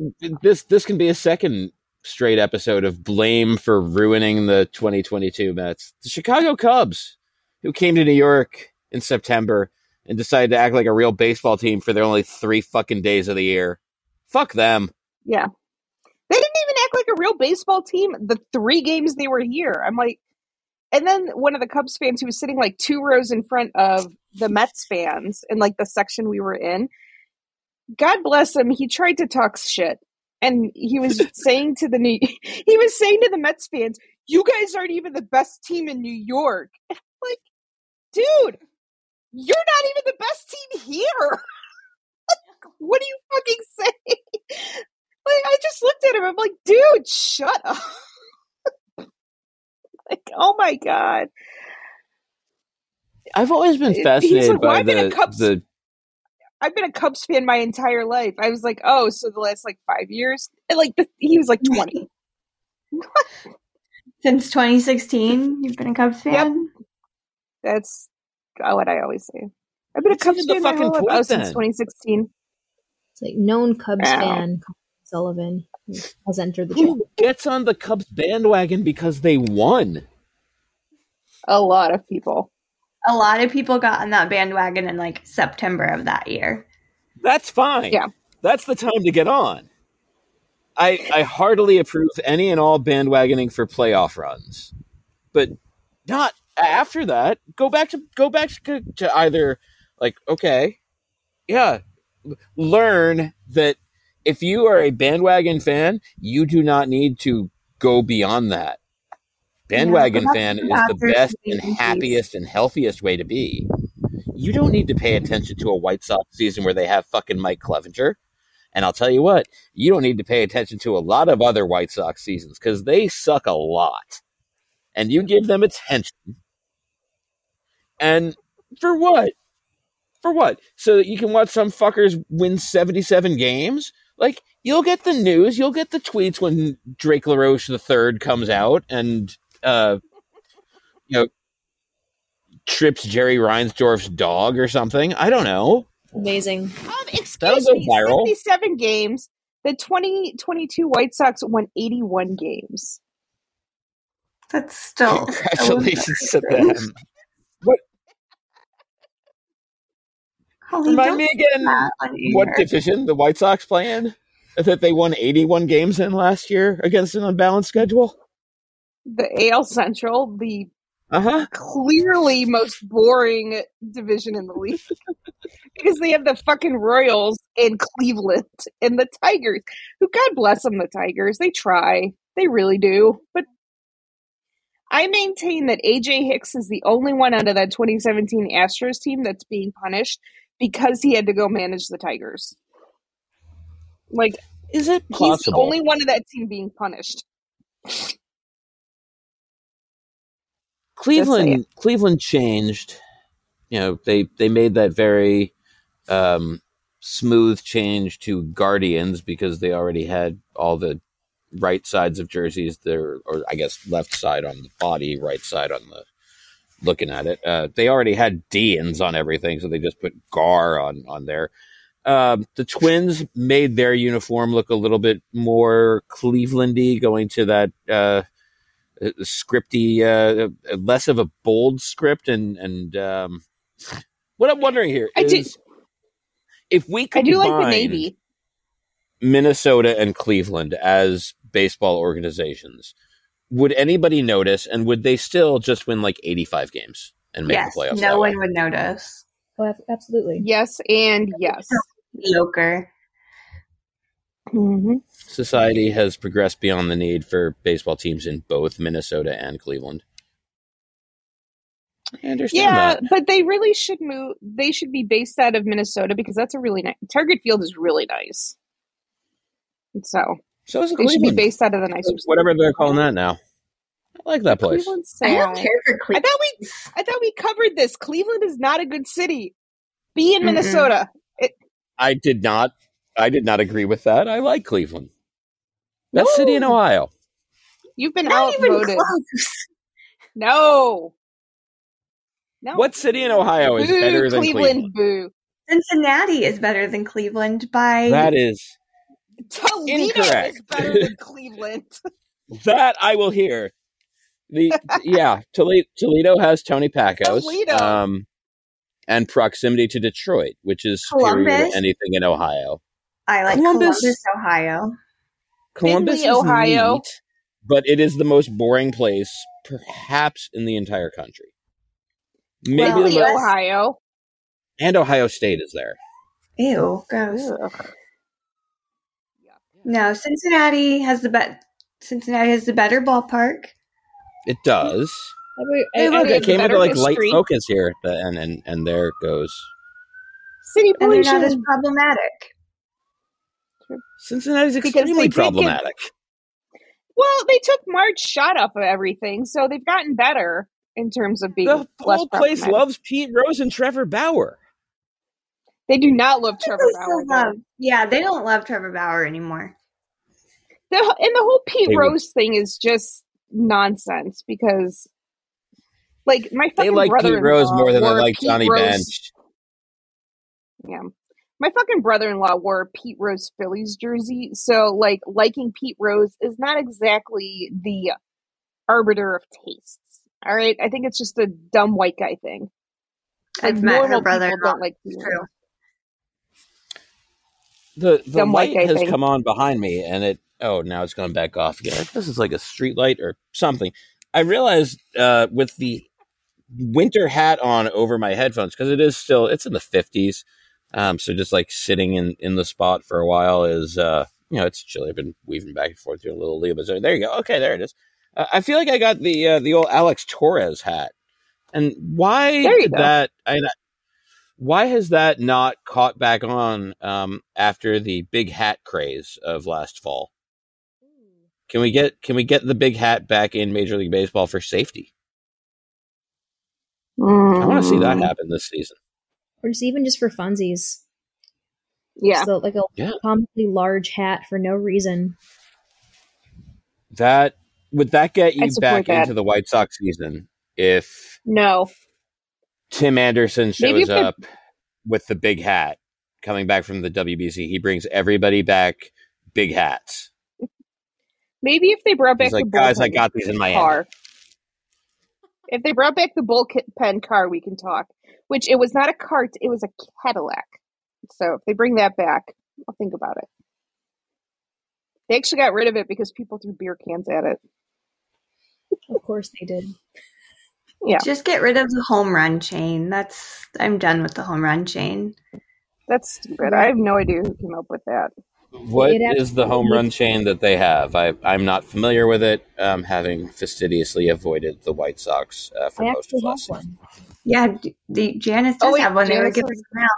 [SPEAKER 3] this, this can be a second straight episode of blame for ruining the 2022 Mets. The Chicago Cubs, who came to New York in September and decided to act like a real baseball team for their only three fucking days of the year. Fuck them.
[SPEAKER 1] Yeah. They didn't even act like a real baseball team the three games they were here. I'm like, and then one of the Cubs fans who was sitting like two rows in front of the Mets fans in like the section we were in, God bless him, he tried to talk shit. And he was saying to the New, he was saying to the Mets fans, "You guys aren't even the best team in New York." like, dude, you're not even the best team here. what are you fucking saying? Like, I just looked at him. I'm like, dude, shut up. like, oh my god.
[SPEAKER 3] I've always been fascinated
[SPEAKER 1] like,
[SPEAKER 3] by
[SPEAKER 1] I've been a
[SPEAKER 3] the,
[SPEAKER 1] Cubs-
[SPEAKER 3] the
[SPEAKER 1] I've been a Cubs fan my entire life. I was like, oh, so the last like five years, and like the, he was like twenty.
[SPEAKER 4] Since 2016, you've been a Cubs fan. Yep.
[SPEAKER 1] That's uh, what I always say. I've been a Cubs
[SPEAKER 3] even the
[SPEAKER 1] fan my whole life. Oh, since 2016.
[SPEAKER 2] It's like known Cubs
[SPEAKER 1] Ow.
[SPEAKER 2] fan Sullivan has entered the chat.
[SPEAKER 3] who gets on the Cubs bandwagon because they won.
[SPEAKER 1] A lot of people.
[SPEAKER 4] A lot of people got on that bandwagon in like September of that year.
[SPEAKER 3] That's fine.
[SPEAKER 1] Yeah.
[SPEAKER 3] That's the time to get on. I I heartily approve any and all bandwagoning for playoff runs. But not after that. Go back to go back to, to either like okay, yeah, learn that if you are a bandwagon fan, you do not need to go beyond that. Bandwagon
[SPEAKER 4] Yeah,
[SPEAKER 3] fan is the best and happiest and healthiest way to be. You don't need to pay attention to a White Sox season where they have fucking Mike Clevinger. And I'll tell you what, you don't need to pay attention to a lot of other White Sox seasons because they suck a lot. And you give them attention. And for what? For what? So that you can watch some fuckers win 77 games? Like, you'll get the news, you'll get the tweets when Drake LaRoche III comes out and, uh, you know, trips Jerry Reinsdorf's dog or something. I don't know.
[SPEAKER 2] Amazing.
[SPEAKER 1] Um,
[SPEAKER 3] That'll
[SPEAKER 1] excuse
[SPEAKER 3] go
[SPEAKER 1] me,
[SPEAKER 3] viral.
[SPEAKER 1] 77 games. The 2022 White Sox won 81 games.
[SPEAKER 4] That's still
[SPEAKER 3] Congratulations to them.
[SPEAKER 4] Holly,
[SPEAKER 3] Remind me again what division the White Sox play in? That they won 81 games in last year against an unbalanced schedule?
[SPEAKER 1] The AL Central, the
[SPEAKER 3] Uh huh.
[SPEAKER 1] clearly most boring division in the league. because they have the fucking Royals in Cleveland and the Tigers, who God bless them, the Tigers. They try. They really do. But I maintain that AJ Hinch is the only one out of that 2017 Astros team that's being punished because he had to go manage the Tigers. Like,
[SPEAKER 3] Is it
[SPEAKER 1] he's the only one of that team being punished.
[SPEAKER 3] Cleveland Cleveland changed. You know, they they made that very um smooth change to Guardians because they already had all the right sides of jerseys there, or I guess left side on the body, right side on the looking at it. Uh, they already had Deans on everything, so they just put Gar on on there. Um, the Twins made their uniform look a little bit more Clevelandy, going to that uh, scripty, uh, less of a bold script, and and um, what I'm wondering here
[SPEAKER 1] I do-
[SPEAKER 3] if we
[SPEAKER 1] I
[SPEAKER 3] combine
[SPEAKER 1] do like the Navy.
[SPEAKER 3] Minnesota and Cleveland as baseball organizations, would anybody notice, and would they still just win like 85 games and make
[SPEAKER 4] yes,
[SPEAKER 3] the playoffs?
[SPEAKER 4] no
[SPEAKER 3] that way?
[SPEAKER 4] one would notice.
[SPEAKER 2] Oh, absolutely.
[SPEAKER 1] Yes, and yes.
[SPEAKER 4] Mediocre.
[SPEAKER 1] Hmm
[SPEAKER 3] Society has progressed beyond the need for baseball teams in both Minnesota and Cleveland. I understand
[SPEAKER 1] Yeah,
[SPEAKER 3] that.
[SPEAKER 1] but they really should move. They should be based out of Minnesota because that's a really nice. Target Field is really nice. So
[SPEAKER 3] So is
[SPEAKER 1] they should be based out of the nicer.
[SPEAKER 3] Whatever they're calling that now. I like that place.
[SPEAKER 4] I don't care for
[SPEAKER 1] I thought we I thought we covered this. Cleveland is not a good city. Be in. Minnesota. It,
[SPEAKER 3] I did not. I did not agree with that. I like Cleveland. Best city in Ohio.
[SPEAKER 1] you've been
[SPEAKER 4] Not even
[SPEAKER 1] outvoted.
[SPEAKER 4] close.
[SPEAKER 1] No. No.
[SPEAKER 3] What city in Ohio is
[SPEAKER 1] Boo,
[SPEAKER 3] better than
[SPEAKER 1] Cleveland?
[SPEAKER 3] Cleveland?
[SPEAKER 1] Boo.
[SPEAKER 4] Cincinnati is better than Cleveland by
[SPEAKER 3] That is
[SPEAKER 1] Toledo
[SPEAKER 3] Incorrect.
[SPEAKER 1] is better than Cleveland.
[SPEAKER 3] that I will hear. The yeah, Toledo, Toledo has Tony Packo's,
[SPEAKER 1] Toledo.
[SPEAKER 3] um, and proximity to Detroit, which is superior
[SPEAKER 4] Columbus.
[SPEAKER 3] to anything in Ohio.
[SPEAKER 4] I like
[SPEAKER 3] Columbus-
[SPEAKER 4] Columbus, Ohio.
[SPEAKER 3] Columbus
[SPEAKER 1] Findlay,
[SPEAKER 3] is
[SPEAKER 1] Ohio.
[SPEAKER 3] neat, but it is the most boring place, perhaps in the entire country. Maybe
[SPEAKER 4] Well,
[SPEAKER 3] the most.
[SPEAKER 1] Ohio.
[SPEAKER 3] and Ohio State is there.
[SPEAKER 4] Ew, gross.
[SPEAKER 1] Ugh.
[SPEAKER 4] No, Cincinnati has the bet. Cincinnati has the better ballpark.
[SPEAKER 3] It does.
[SPEAKER 2] I would-
[SPEAKER 3] Hey,
[SPEAKER 2] I- I
[SPEAKER 3] I came
[SPEAKER 1] better
[SPEAKER 3] into like light focus here, at the end, and and there it goes.
[SPEAKER 1] City
[SPEAKER 4] And they're not as problematic.
[SPEAKER 3] Cincinnati's
[SPEAKER 1] Because
[SPEAKER 3] extremely
[SPEAKER 1] they did
[SPEAKER 3] problematic.
[SPEAKER 1] Well, they took Marge Schott off of everything, so they've gotten better in terms of being
[SPEAKER 3] The
[SPEAKER 1] less
[SPEAKER 3] whole place loves Pete Rose and Trevor Bauer.
[SPEAKER 1] They do not love Trevor Bauer.
[SPEAKER 4] still love- yeah, they don't love Trevor Bauer anymore.
[SPEAKER 1] The, and the whole Pete
[SPEAKER 3] They would-
[SPEAKER 1] Rose thing is just nonsense because, like, my
[SPEAKER 3] They like Pete
[SPEAKER 1] brother-in-law
[SPEAKER 3] Rose more than they like
[SPEAKER 1] Pete
[SPEAKER 3] Johnny
[SPEAKER 1] Rose-
[SPEAKER 3] Bench.
[SPEAKER 1] Yeah. My fucking brother-in-law wore a Pete Rose Phillies jersey, so like liking Pete Rose is not exactly the arbiter of tastes. All right, I think it's just a dumb white guy thing. Like,
[SPEAKER 4] I've met
[SPEAKER 1] normal
[SPEAKER 4] her
[SPEAKER 1] people
[SPEAKER 4] brother-in-law.
[SPEAKER 1] don't like Pete Rose.
[SPEAKER 4] true.
[SPEAKER 3] The the
[SPEAKER 1] Dumb white
[SPEAKER 3] light
[SPEAKER 1] guy
[SPEAKER 3] has
[SPEAKER 1] thing.
[SPEAKER 3] come on behind me, and it oh now it's going back off again. This is like a street light or something. I realized uh, with the winter hat on over my headphones because it is still it's in the fifties. Um, so just like sitting in in the spot for a while is uh, you know it's chilly. I've been weaving back and forth through a little Lima zone. There you go. Okay, there it is. Uh, I feel like I got the uh, the old Alex Torres hat, and why did
[SPEAKER 1] go.
[SPEAKER 3] that? I, why has that not caught back on um, after the big hat craze of last fall? Can we get can we get the big hat back in Major League Baseball for safety? I want to see that
[SPEAKER 1] Mm,
[SPEAKER 3] happen this season.
[SPEAKER 2] Or just even just for funsies.
[SPEAKER 1] Yeah,
[SPEAKER 2] So like a
[SPEAKER 3] Yeah.
[SPEAKER 2] comically large hat for no reason.
[SPEAKER 3] That would that get you back
[SPEAKER 1] that.
[SPEAKER 3] into the White Sox season if
[SPEAKER 1] no.
[SPEAKER 3] Tim Anderson shows
[SPEAKER 1] if they-
[SPEAKER 3] up with the big hat coming back from the WBC? He brings everybody back big hats.
[SPEAKER 1] Maybe if they brought back
[SPEAKER 3] He's like,
[SPEAKER 1] the
[SPEAKER 3] guys, I got these in Miami.
[SPEAKER 1] car. If they brought back the bullpen car, we can talk. Which it was not a cart; it was a Cadillac. So if they bring that back, I'll think about it. They actually got rid of it because people threw beer cans at it.
[SPEAKER 2] Of course they did.
[SPEAKER 1] Yeah,
[SPEAKER 4] Just get rid of the home run chain. That's I'm done with the home run chain.
[SPEAKER 1] that's stupid. I have no idea who came up with that.
[SPEAKER 3] What is the home run chain that they have? I, I'm not familiar with it, um, having fastidiously avoided the White Sox uh, for
[SPEAKER 2] I
[SPEAKER 3] most of
[SPEAKER 2] actually have
[SPEAKER 3] last season.
[SPEAKER 2] one.
[SPEAKER 4] Yeah, the Janice does
[SPEAKER 1] Oh, wait,
[SPEAKER 4] have one. They were giving
[SPEAKER 1] has-
[SPEAKER 4] them out.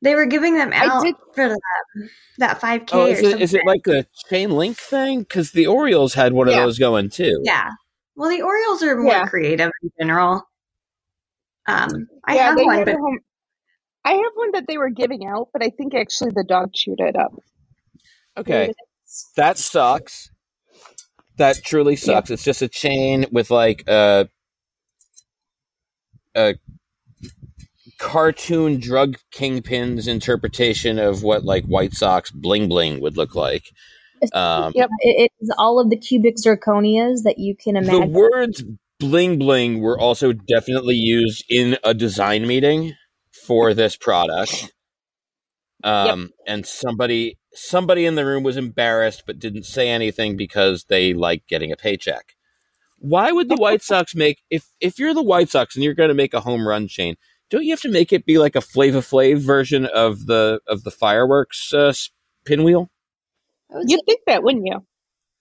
[SPEAKER 4] They were giving them out
[SPEAKER 1] did-
[SPEAKER 4] for that that five k
[SPEAKER 3] Oh, is
[SPEAKER 4] something.
[SPEAKER 3] it, is it like a chain link thing? Because the Orioles had one
[SPEAKER 1] Yeah.
[SPEAKER 3] of those going too.
[SPEAKER 4] yeah. Well, the Orioles are more
[SPEAKER 1] Yeah.
[SPEAKER 4] creative in general. Um, I
[SPEAKER 1] yeah,
[SPEAKER 4] have one,
[SPEAKER 1] had
[SPEAKER 4] but
[SPEAKER 1] a home. I have one that they were giving out, but I think actually the dog chewed it up.
[SPEAKER 3] Okay, that sucks. That truly sucks. It's just a chain with like a a cartoon drug kingpin's interpretation of what like White Sox bling bling would look like. Um,
[SPEAKER 1] Yep.
[SPEAKER 2] It it is all of the cubic zirconias that you can imagine.
[SPEAKER 3] the words bling bling were also definitely used in a design meeting for this product. Um, and somebody somebody in the room was embarrassed but didn't say anything because they like getting a paycheck. Why would the White Sox make if if you're the White Sox and you're going to make a home run chain? Don't you have to make it be like a Flava Flav version of the of the fireworks uh, pinwheel?
[SPEAKER 2] I would say
[SPEAKER 1] You'd think that, wouldn't you?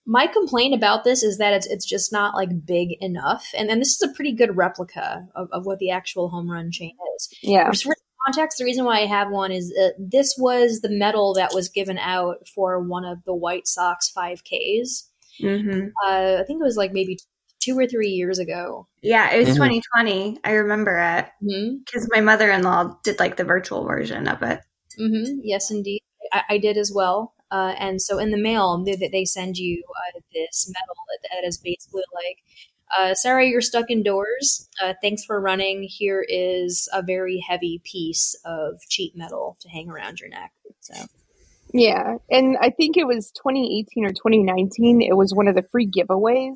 [SPEAKER 2] my complaint about this is that it's it's just not like big enough, and and this is a pretty good replica of, of what the actual home run chain is.
[SPEAKER 1] Yeah.
[SPEAKER 2] For for context, the reason why I have one is uh, this was the medal that was given out for one of the White Sox 5Ks.
[SPEAKER 4] hmm
[SPEAKER 2] Uh, I think it was like maybe two or three years ago.
[SPEAKER 4] Yeah, it was
[SPEAKER 3] Mhm.
[SPEAKER 4] 2020. I remember it
[SPEAKER 2] hmm
[SPEAKER 4] because my mother-in-law did like the virtual version of it.
[SPEAKER 2] hmm Yes, indeed. I, I did as well. Uh, and so in the mail, they, they send you uh, this medal that, that is basically like, uh, sorry, you're stuck indoors. Uh, thanks for running. Here is a very heavy piece of cheap metal to hang around your neck. So
[SPEAKER 1] Yeah. And I think it was 2018 or 2019. It was one of the free giveaways.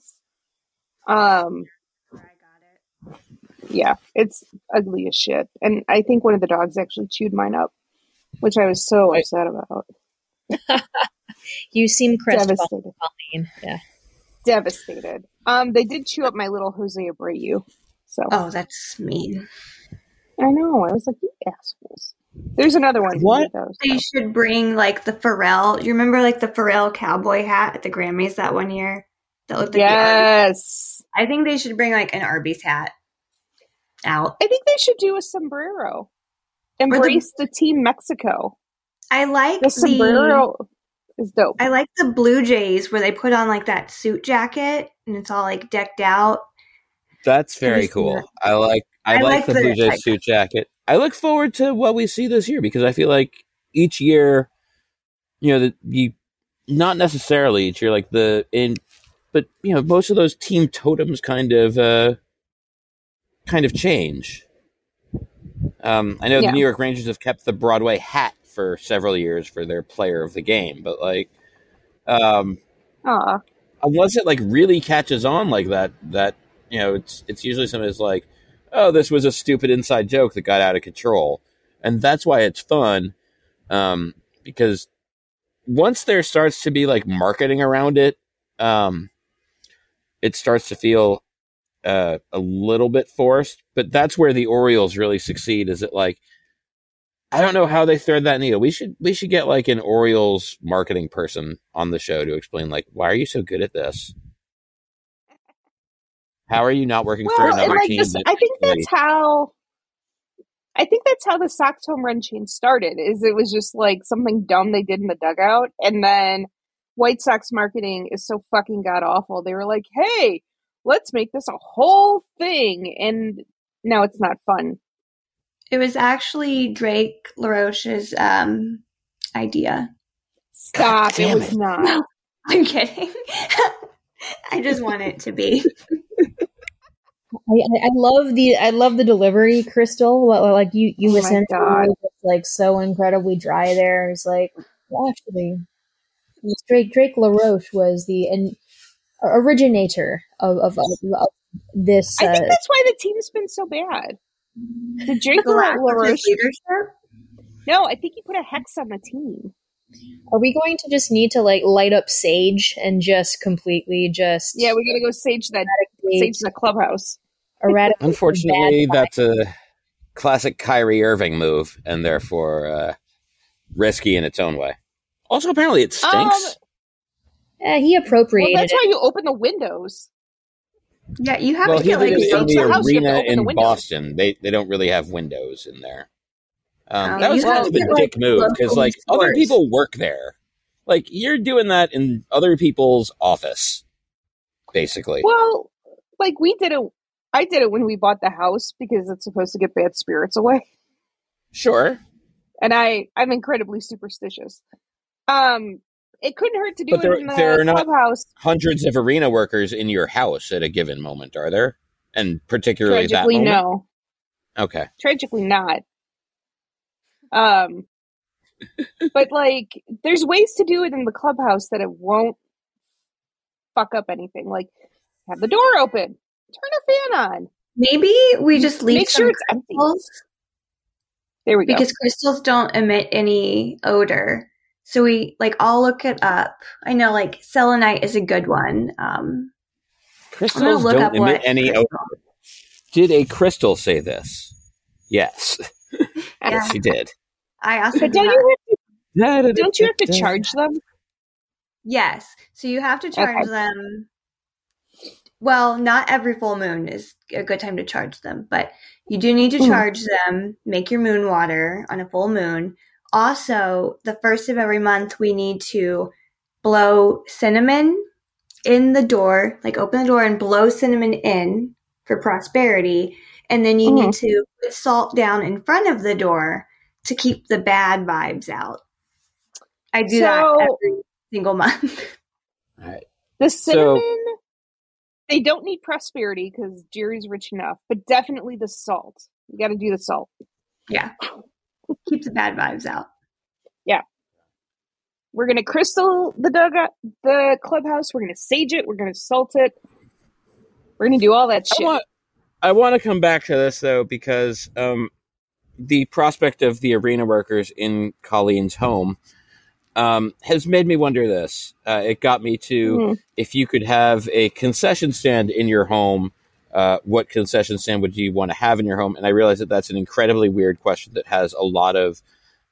[SPEAKER 1] Um,
[SPEAKER 4] I got it.
[SPEAKER 1] yeah, it's ugly as shit. And I think one of the dogs actually chewed mine up, which I was so
[SPEAKER 3] I-
[SPEAKER 1] upset about.
[SPEAKER 2] you seem crestfallen,
[SPEAKER 1] Devastated.
[SPEAKER 2] Colleen. Yeah.
[SPEAKER 1] Devastated. Um, they did chew up my little Jose Abreu. So
[SPEAKER 4] Oh, that's mean.
[SPEAKER 1] I know. I was like, you assholes. There's another one.
[SPEAKER 3] What?
[SPEAKER 1] Though, so.
[SPEAKER 4] They should bring like the Pharrell. You remember like the Pharrell cowboy hat at the Grammys that one year? That looked like the
[SPEAKER 1] Yes.
[SPEAKER 4] I think they should bring like an Arby's hat out.
[SPEAKER 1] I think they should do a sombrero. Embrace the Team Mexico.
[SPEAKER 4] I like
[SPEAKER 1] The
[SPEAKER 4] the
[SPEAKER 1] sombrero is dope.
[SPEAKER 4] I like the Blue Jays where they put on like that suit jacket and it's all like decked out.
[SPEAKER 3] That's very
[SPEAKER 4] Have
[SPEAKER 3] cool.
[SPEAKER 4] that?
[SPEAKER 3] I like I,
[SPEAKER 4] I
[SPEAKER 3] like,
[SPEAKER 4] like
[SPEAKER 3] the
[SPEAKER 4] the,
[SPEAKER 3] Blue Jays
[SPEAKER 4] like-
[SPEAKER 3] suit jacket. I look forward to what we see this year because I feel like each year, you know, the you not necessarily each year like the in, but you know, most of those team totems kind of uh kind of change. Um, I know
[SPEAKER 1] Yeah.
[SPEAKER 3] the New York Rangers have kept the Broadway hat for several years for their player of the game, but like, um,
[SPEAKER 1] Aw.
[SPEAKER 3] unless it like really catches on like that that you know it's it's usually something that's like oh this was a stupid inside joke that got out of control and that's why it's fun um because once there starts to be like marketing around it um it starts to feel uh, a little bit forced but that's where the orioles really succeed is it like I don't know how they thread that needle. We should we should get like an Orioles marketing person on the show to explain like why are you so good at this? How are you not working for
[SPEAKER 1] Well, and
[SPEAKER 3] another
[SPEAKER 1] like
[SPEAKER 3] team?
[SPEAKER 1] this, I think that's how. I think that's how the Sox home run chain started. Is it was just like something dumb they did in the dugout, and then White Sox marketing is so fucking god awful. They were like, "Hey, let's make this a whole thing," and now it's not fun.
[SPEAKER 4] It was actually Drake LaRoche's um, idea.
[SPEAKER 1] Stop! It was
[SPEAKER 3] it.
[SPEAKER 1] not.
[SPEAKER 4] I'm kidding. I just want it to be.
[SPEAKER 2] I, I I love the I love the delivery, Crystal. Like you, you
[SPEAKER 1] Oh my
[SPEAKER 2] essentially
[SPEAKER 1] God.
[SPEAKER 2] were just, like so incredibly dry there. It's like well, actually, Drake Drake LaRoche was the and originator of of, of, of this.
[SPEAKER 1] I
[SPEAKER 2] Uh,
[SPEAKER 1] think that's why the team's been so bad. The Drake
[SPEAKER 4] The
[SPEAKER 1] LaRoche.
[SPEAKER 4] leadership.
[SPEAKER 1] No, I think he put a hex on the team.
[SPEAKER 2] are we going to just need to like light up Sage and just completely just
[SPEAKER 1] Yeah, we gotta go sage that sage the clubhouse.
[SPEAKER 2] eradicate the
[SPEAKER 3] Unfortunately,
[SPEAKER 2] bad
[SPEAKER 3] that's a classic Kyrie Irving move, and therefore uh, risky in its own way. Also, apparently, it stinks.
[SPEAKER 1] Um,
[SPEAKER 2] he
[SPEAKER 1] Well,
[SPEAKER 2] appropriated
[SPEAKER 1] that's
[SPEAKER 2] it.
[SPEAKER 1] why you open the windows.
[SPEAKER 4] Yeah, you have
[SPEAKER 3] well,
[SPEAKER 4] to
[SPEAKER 3] he
[SPEAKER 4] get
[SPEAKER 3] did
[SPEAKER 4] like
[SPEAKER 3] it in the
[SPEAKER 1] the house, you have to
[SPEAKER 3] arena
[SPEAKER 1] open the
[SPEAKER 3] in
[SPEAKER 1] windows.
[SPEAKER 3] Boston. They they don't really have windows in there. Um,
[SPEAKER 4] Oh,
[SPEAKER 3] that was kind of a
[SPEAKER 4] get, like,
[SPEAKER 3] dick move because
[SPEAKER 4] local
[SPEAKER 3] like other people work there. Like you're doing that in other people's office, basically.
[SPEAKER 1] Well, like we did it. I did it when we bought the house because it's supposed to get bad spirits away.
[SPEAKER 3] Sure,
[SPEAKER 1] and I I'm incredibly superstitious. Um, it couldn't hurt to do
[SPEAKER 3] But
[SPEAKER 1] it in the
[SPEAKER 3] there are not-
[SPEAKER 1] clubhouse.
[SPEAKER 3] hundreds of arena workers in your house at a given moment, are there? And particularly that
[SPEAKER 1] Tragically,
[SPEAKER 3] moment.
[SPEAKER 1] no.
[SPEAKER 3] Okay.
[SPEAKER 1] Tragically, not. Um, but like, there's ways to do it in the clubhouse that it won't fuck up anything. Like, have the door open, turn a fan on,
[SPEAKER 4] Maybe we just leave
[SPEAKER 1] make
[SPEAKER 4] some
[SPEAKER 1] sure it's empty. There we go.
[SPEAKER 4] because crystals don't emit any odor. So we like I'll look it up. I know like selenite is a good one. Um, I'm
[SPEAKER 3] Crystals
[SPEAKER 4] look
[SPEAKER 3] don't
[SPEAKER 4] what
[SPEAKER 3] emit any
[SPEAKER 4] crystal-
[SPEAKER 3] Did a crystal say this? Yes.
[SPEAKER 4] Yeah.
[SPEAKER 3] Yes, she did.
[SPEAKER 4] I also
[SPEAKER 1] but
[SPEAKER 4] do
[SPEAKER 1] don't you have to, don't you have to charge them?
[SPEAKER 4] Yes. So you have to charge
[SPEAKER 1] Okay.
[SPEAKER 4] them. Well, not every full moon is a good time to charge them, but you do need to
[SPEAKER 1] Mhm.
[SPEAKER 4] charge them, make your moon water on a full moon. Also, the first of every month, we need to blow cinnamon in the door, like open the door and blow cinnamon in for prosperity. And then you need mm-hmm. to put salt down in front of the door to keep the bad vibes out. I do that every single month.
[SPEAKER 3] All right.
[SPEAKER 1] The
[SPEAKER 3] So-
[SPEAKER 1] cinnamon, they don't need prosperity because Jerry's rich enough, but definitely the salt. You got to do the salt.
[SPEAKER 4] Yeah. Keep the bad vibes out. Yeah.
[SPEAKER 1] We're gonna crystal the dugout, the clubhouse. We're gonna sage it. We're gonna salt it. We're gonna do all that
[SPEAKER 3] I
[SPEAKER 1] shit.
[SPEAKER 3] want, I want to come back to this though because um, the prospect of the arena workers in Colleen's home um, has made me wonder this. Uh, it got me to
[SPEAKER 1] Mhm.
[SPEAKER 3] if you could have a concession stand in your home, uh, what concession stand would you want to have in your home? And I realize that that's an incredibly weird question that has a lot of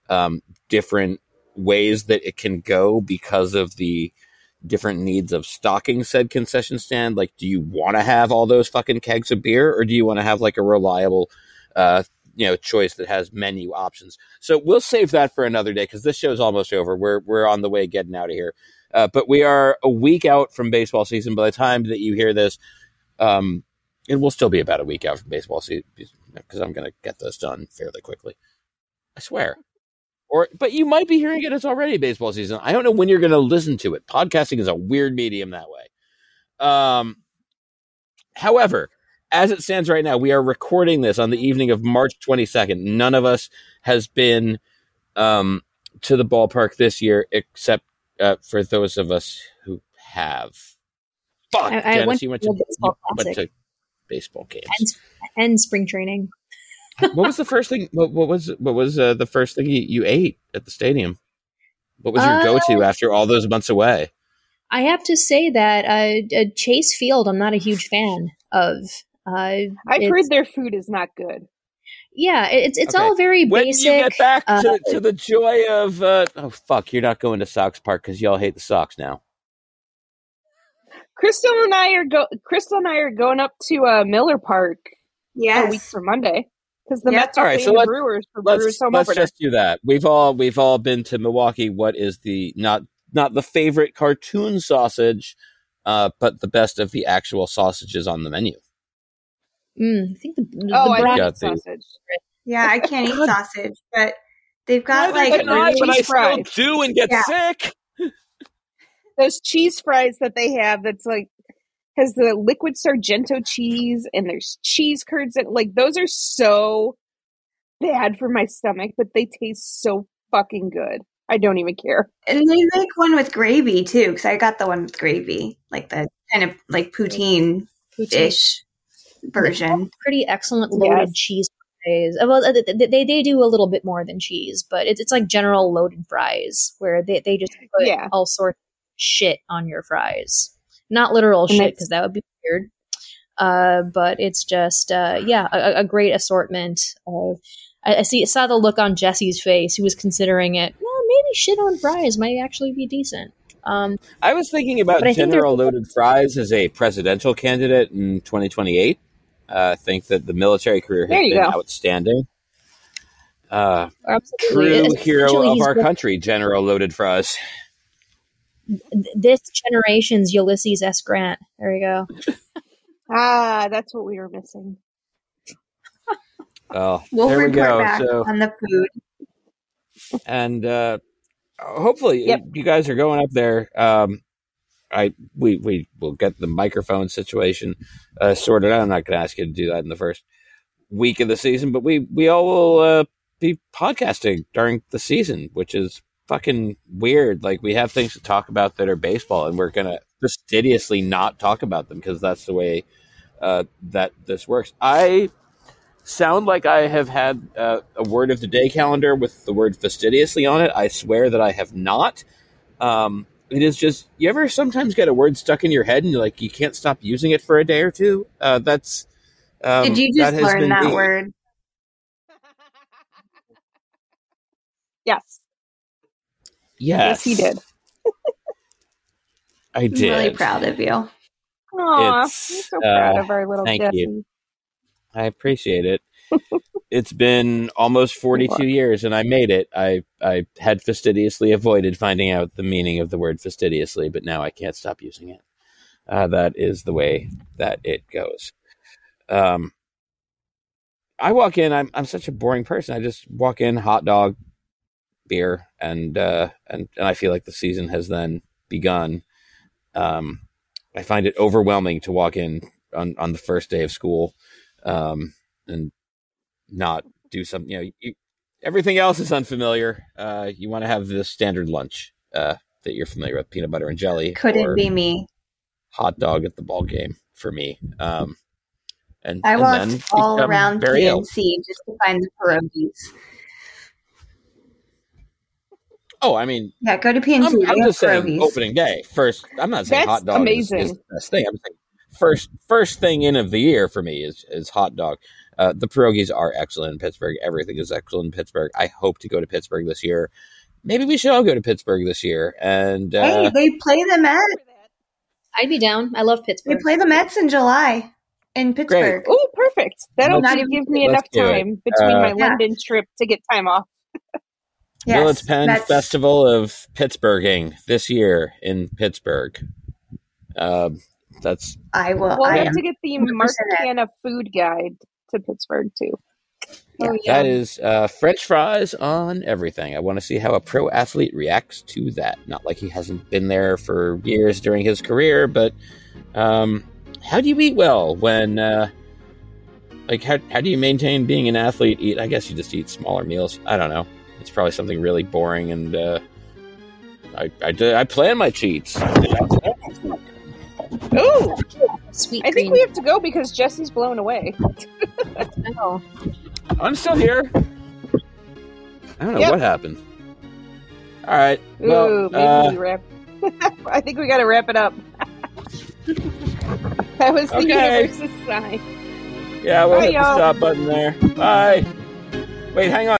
[SPEAKER 3] um, different ways that it can go because of the different needs of stocking said concession stand. Like, do you want to have all those fucking kegs of beer, or do you want to have like a reliable, uh, you know, choice that has menu options? So we'll save that for another day because this show's almost over. We're we're on the way getting out of here, uh, but we are a week out from baseball season. By the time that you hear this, um, it will still be about a week out from baseball season because I'm going to get this done fairly quickly. I swear. Or, but you might be hearing it. It's already baseball season. I don't know when you're going to listen to it. Podcasting is a weird medium that way. Um, however, as it stands right now, we are recording this on the evening of March 22nd. None of us has been um, to the ballpark this year, except uh, for those of us who have. Fuck,
[SPEAKER 2] I- I
[SPEAKER 3] Dennis,
[SPEAKER 2] went
[SPEAKER 3] you went
[SPEAKER 2] to
[SPEAKER 3] you went to baseball games.
[SPEAKER 2] and, and spring training.
[SPEAKER 3] what was the first thing? What, what was what was uh, the first thing you, you ate at the stadium? What was your
[SPEAKER 2] Uh,
[SPEAKER 3] go to after all those months away?
[SPEAKER 2] I have to say that uh, uh, Chase Field, I'm not a huge fan of. Uh,
[SPEAKER 1] I've heard their food is not good.
[SPEAKER 2] Yeah, it- it's it's
[SPEAKER 3] Okay.
[SPEAKER 2] all very
[SPEAKER 3] When
[SPEAKER 2] basic.
[SPEAKER 3] you get back
[SPEAKER 2] uh,
[SPEAKER 3] to, to the joy of uh, oh fuck, you're not going to Sox Park because y'all hate the Sox now.
[SPEAKER 1] Crystal and I are go. Crystal and I are going up to uh, Miller Park a week
[SPEAKER 4] Yes.
[SPEAKER 1] for Monday because the
[SPEAKER 4] Yep.
[SPEAKER 1] Mets are
[SPEAKER 3] All right,
[SPEAKER 1] playing
[SPEAKER 3] so
[SPEAKER 1] the
[SPEAKER 3] let's-
[SPEAKER 1] Brewers for Brewers
[SPEAKER 3] Let's
[SPEAKER 1] home
[SPEAKER 3] let's
[SPEAKER 1] opener.
[SPEAKER 3] just do that. We've all we've all been to Milwaukee. What is the not not the favorite cartoon sausage, uh, but the best of the actual sausages on the menu?
[SPEAKER 2] mm, I think the, the,
[SPEAKER 1] Oh,
[SPEAKER 2] the
[SPEAKER 1] I
[SPEAKER 3] got
[SPEAKER 1] love
[SPEAKER 3] the-
[SPEAKER 1] sausage.
[SPEAKER 4] Yeah, I can't eat sausage, but they've got
[SPEAKER 3] Neither
[SPEAKER 4] like
[SPEAKER 3] can I, but I still do and get
[SPEAKER 4] Yeah.
[SPEAKER 3] sick.
[SPEAKER 1] Those cheese fries that they have, that's like has the liquid Sargento cheese and there's cheese curds and like those are so bad for my stomach, but they taste so fucking good. I don't even care.
[SPEAKER 4] and they make one with gravy too, because I got the one with gravy, like the kind of like poutine
[SPEAKER 2] poutine.
[SPEAKER 4] ish version.
[SPEAKER 2] pretty excellent loaded
[SPEAKER 1] Yes.
[SPEAKER 2] cheese fries. Well, uh, they, they they do a little bit more than cheese, but it's it's like general loaded fries where they they just put
[SPEAKER 1] Yeah.
[SPEAKER 2] all sorts of shit on your fries. Not literal
[SPEAKER 1] And
[SPEAKER 2] shit because that would be weird. Uh, but it's just uh, yeah, a, a great assortment of. I, I see saw the look on Jesse's face. He was considering it. Well, maybe shit on fries might actually be decent. Um,
[SPEAKER 3] I was thinking about
[SPEAKER 2] But think
[SPEAKER 3] General Loaded Fries as a presidential candidate in 2028. Uh, I think that the military career has been
[SPEAKER 1] go.
[SPEAKER 3] outstanding. Uh,
[SPEAKER 2] absolutely.
[SPEAKER 3] true hero of our country, General Loaded Fries.
[SPEAKER 2] This generation's Ulysses S. Grant. There you go.
[SPEAKER 1] Ah, that's what we were missing.
[SPEAKER 3] Oh,
[SPEAKER 4] We'll
[SPEAKER 3] there we go.
[SPEAKER 4] back
[SPEAKER 3] So,
[SPEAKER 4] on the food.
[SPEAKER 3] and uh, hopefully
[SPEAKER 1] Yep.
[SPEAKER 3] you guys are going up there. Um, I we we will get the microphone situation uh, sorted out. I'm not going to ask you to do that in the first week of the season, but we we all will uh, be podcasting during the season, which is fucking weird. Like we have things to talk about that are baseball, and we're gonna fastidiously not talk about them because that's the way uh, that this works. I sound like I have had uh, a word of the day calendar with the word fastidiously on it. I swear that I have not. Um, it is just you ever sometimes get a word stuck in your head and you're like you can't stop using it for a day or two. Uh, that's um,
[SPEAKER 4] Did you just
[SPEAKER 3] has
[SPEAKER 4] learn that
[SPEAKER 3] me.
[SPEAKER 4] word?
[SPEAKER 1] yes.
[SPEAKER 3] Yes,
[SPEAKER 1] Yes, he did.
[SPEAKER 3] I
[SPEAKER 4] I'm
[SPEAKER 3] did.
[SPEAKER 4] really proud of you.
[SPEAKER 1] Aw, I'm
[SPEAKER 3] It's,
[SPEAKER 1] so proud
[SPEAKER 3] uh,
[SPEAKER 1] of our little
[SPEAKER 3] thank
[SPEAKER 1] Jesse.
[SPEAKER 3] you. I appreciate it. it's been almost 42 years and I made it. I, I had fastidiously avoided finding out the meaning of the word fastidiously, but now I can't stop using it. Uh, that is the way that it goes. Um, I walk in, I'm, I'm such a boring person. I just walk in, hot dog, beer, and, uh, and, and I feel like the season has then begun. Um, I find it overwhelming to walk in on, on the first day of school um, and not do something. You know, you, everything else is unfamiliar. Uh, you want to have the standard lunch uh, that you're familiar with: peanut butter and jelly,
[SPEAKER 4] Couldn't
[SPEAKER 3] or
[SPEAKER 4] be me.
[SPEAKER 3] hot dog at the ball game for me. Um, and
[SPEAKER 4] I
[SPEAKER 3] and
[SPEAKER 4] walked
[SPEAKER 3] then
[SPEAKER 4] all around
[SPEAKER 3] ill.
[SPEAKER 4] PNC just to find the pierogies.
[SPEAKER 3] Oh, I mean,
[SPEAKER 4] Yeah, go to PNC.
[SPEAKER 3] I'm,
[SPEAKER 4] they
[SPEAKER 3] I'm
[SPEAKER 4] have
[SPEAKER 3] just saying
[SPEAKER 4] pierogies.
[SPEAKER 3] opening day first. I'm not saying
[SPEAKER 1] That's
[SPEAKER 3] hot dog is,
[SPEAKER 1] amazing.
[SPEAKER 3] is the best thing. I'm saying first first thing in of the year for me is is hot dog. Uh, the pierogies are excellent in Pittsburgh. Everything is excellent in Pittsburgh. I hope to go to Pittsburgh this year. Maybe we should all go to Pittsburgh this year. And uh,
[SPEAKER 4] Hey, they play the Mets.
[SPEAKER 2] I'd be down. I love Pittsburgh.
[SPEAKER 4] They play the Mets in July in Pittsburgh.
[SPEAKER 1] Oh, perfect. That'll
[SPEAKER 3] Let's-
[SPEAKER 1] give give me enough
[SPEAKER 3] do it.
[SPEAKER 1] time between
[SPEAKER 3] Uh,
[SPEAKER 1] my
[SPEAKER 4] Yeah.
[SPEAKER 1] London trip to get time off.
[SPEAKER 3] Willets Pen
[SPEAKER 4] Mets.
[SPEAKER 3] Festival of Pittsburghing this year in Pittsburgh. Um, that's
[SPEAKER 4] I will.
[SPEAKER 1] We'll
[SPEAKER 4] I
[SPEAKER 1] have
[SPEAKER 4] am.
[SPEAKER 1] to get the
[SPEAKER 4] 100%
[SPEAKER 1] Marcana food guide to Pittsburgh too.
[SPEAKER 2] Oh, yeah.
[SPEAKER 3] that is uh, French fries on everything. I want to see how a pro athlete reacts to that. Not like he hasn't been there for years during his career, but um, how do you eat well when, uh, like, how how do you maintain being an athlete? Eat? I guess you just eat smaller meals. I don't know. It's probably something really boring, and uh, I I, I plan my cheats.
[SPEAKER 1] Ooh,
[SPEAKER 2] Sweet
[SPEAKER 1] I
[SPEAKER 2] green.
[SPEAKER 1] think we have to go because Jesse's blown away.
[SPEAKER 2] Oh.
[SPEAKER 3] I'm still here. I don't know
[SPEAKER 1] Yep.
[SPEAKER 3] what happened. All right.
[SPEAKER 1] Ooh,
[SPEAKER 3] Well,
[SPEAKER 1] maybe
[SPEAKER 3] uh,
[SPEAKER 1] we wrap. I think we got to wrap it up. that was the
[SPEAKER 3] Okay.
[SPEAKER 1] universe's sign.
[SPEAKER 3] yeah, we'll
[SPEAKER 1] Bye,
[SPEAKER 3] hit the
[SPEAKER 1] y'all.
[SPEAKER 3] stop button there. Bye. Wait, hang on.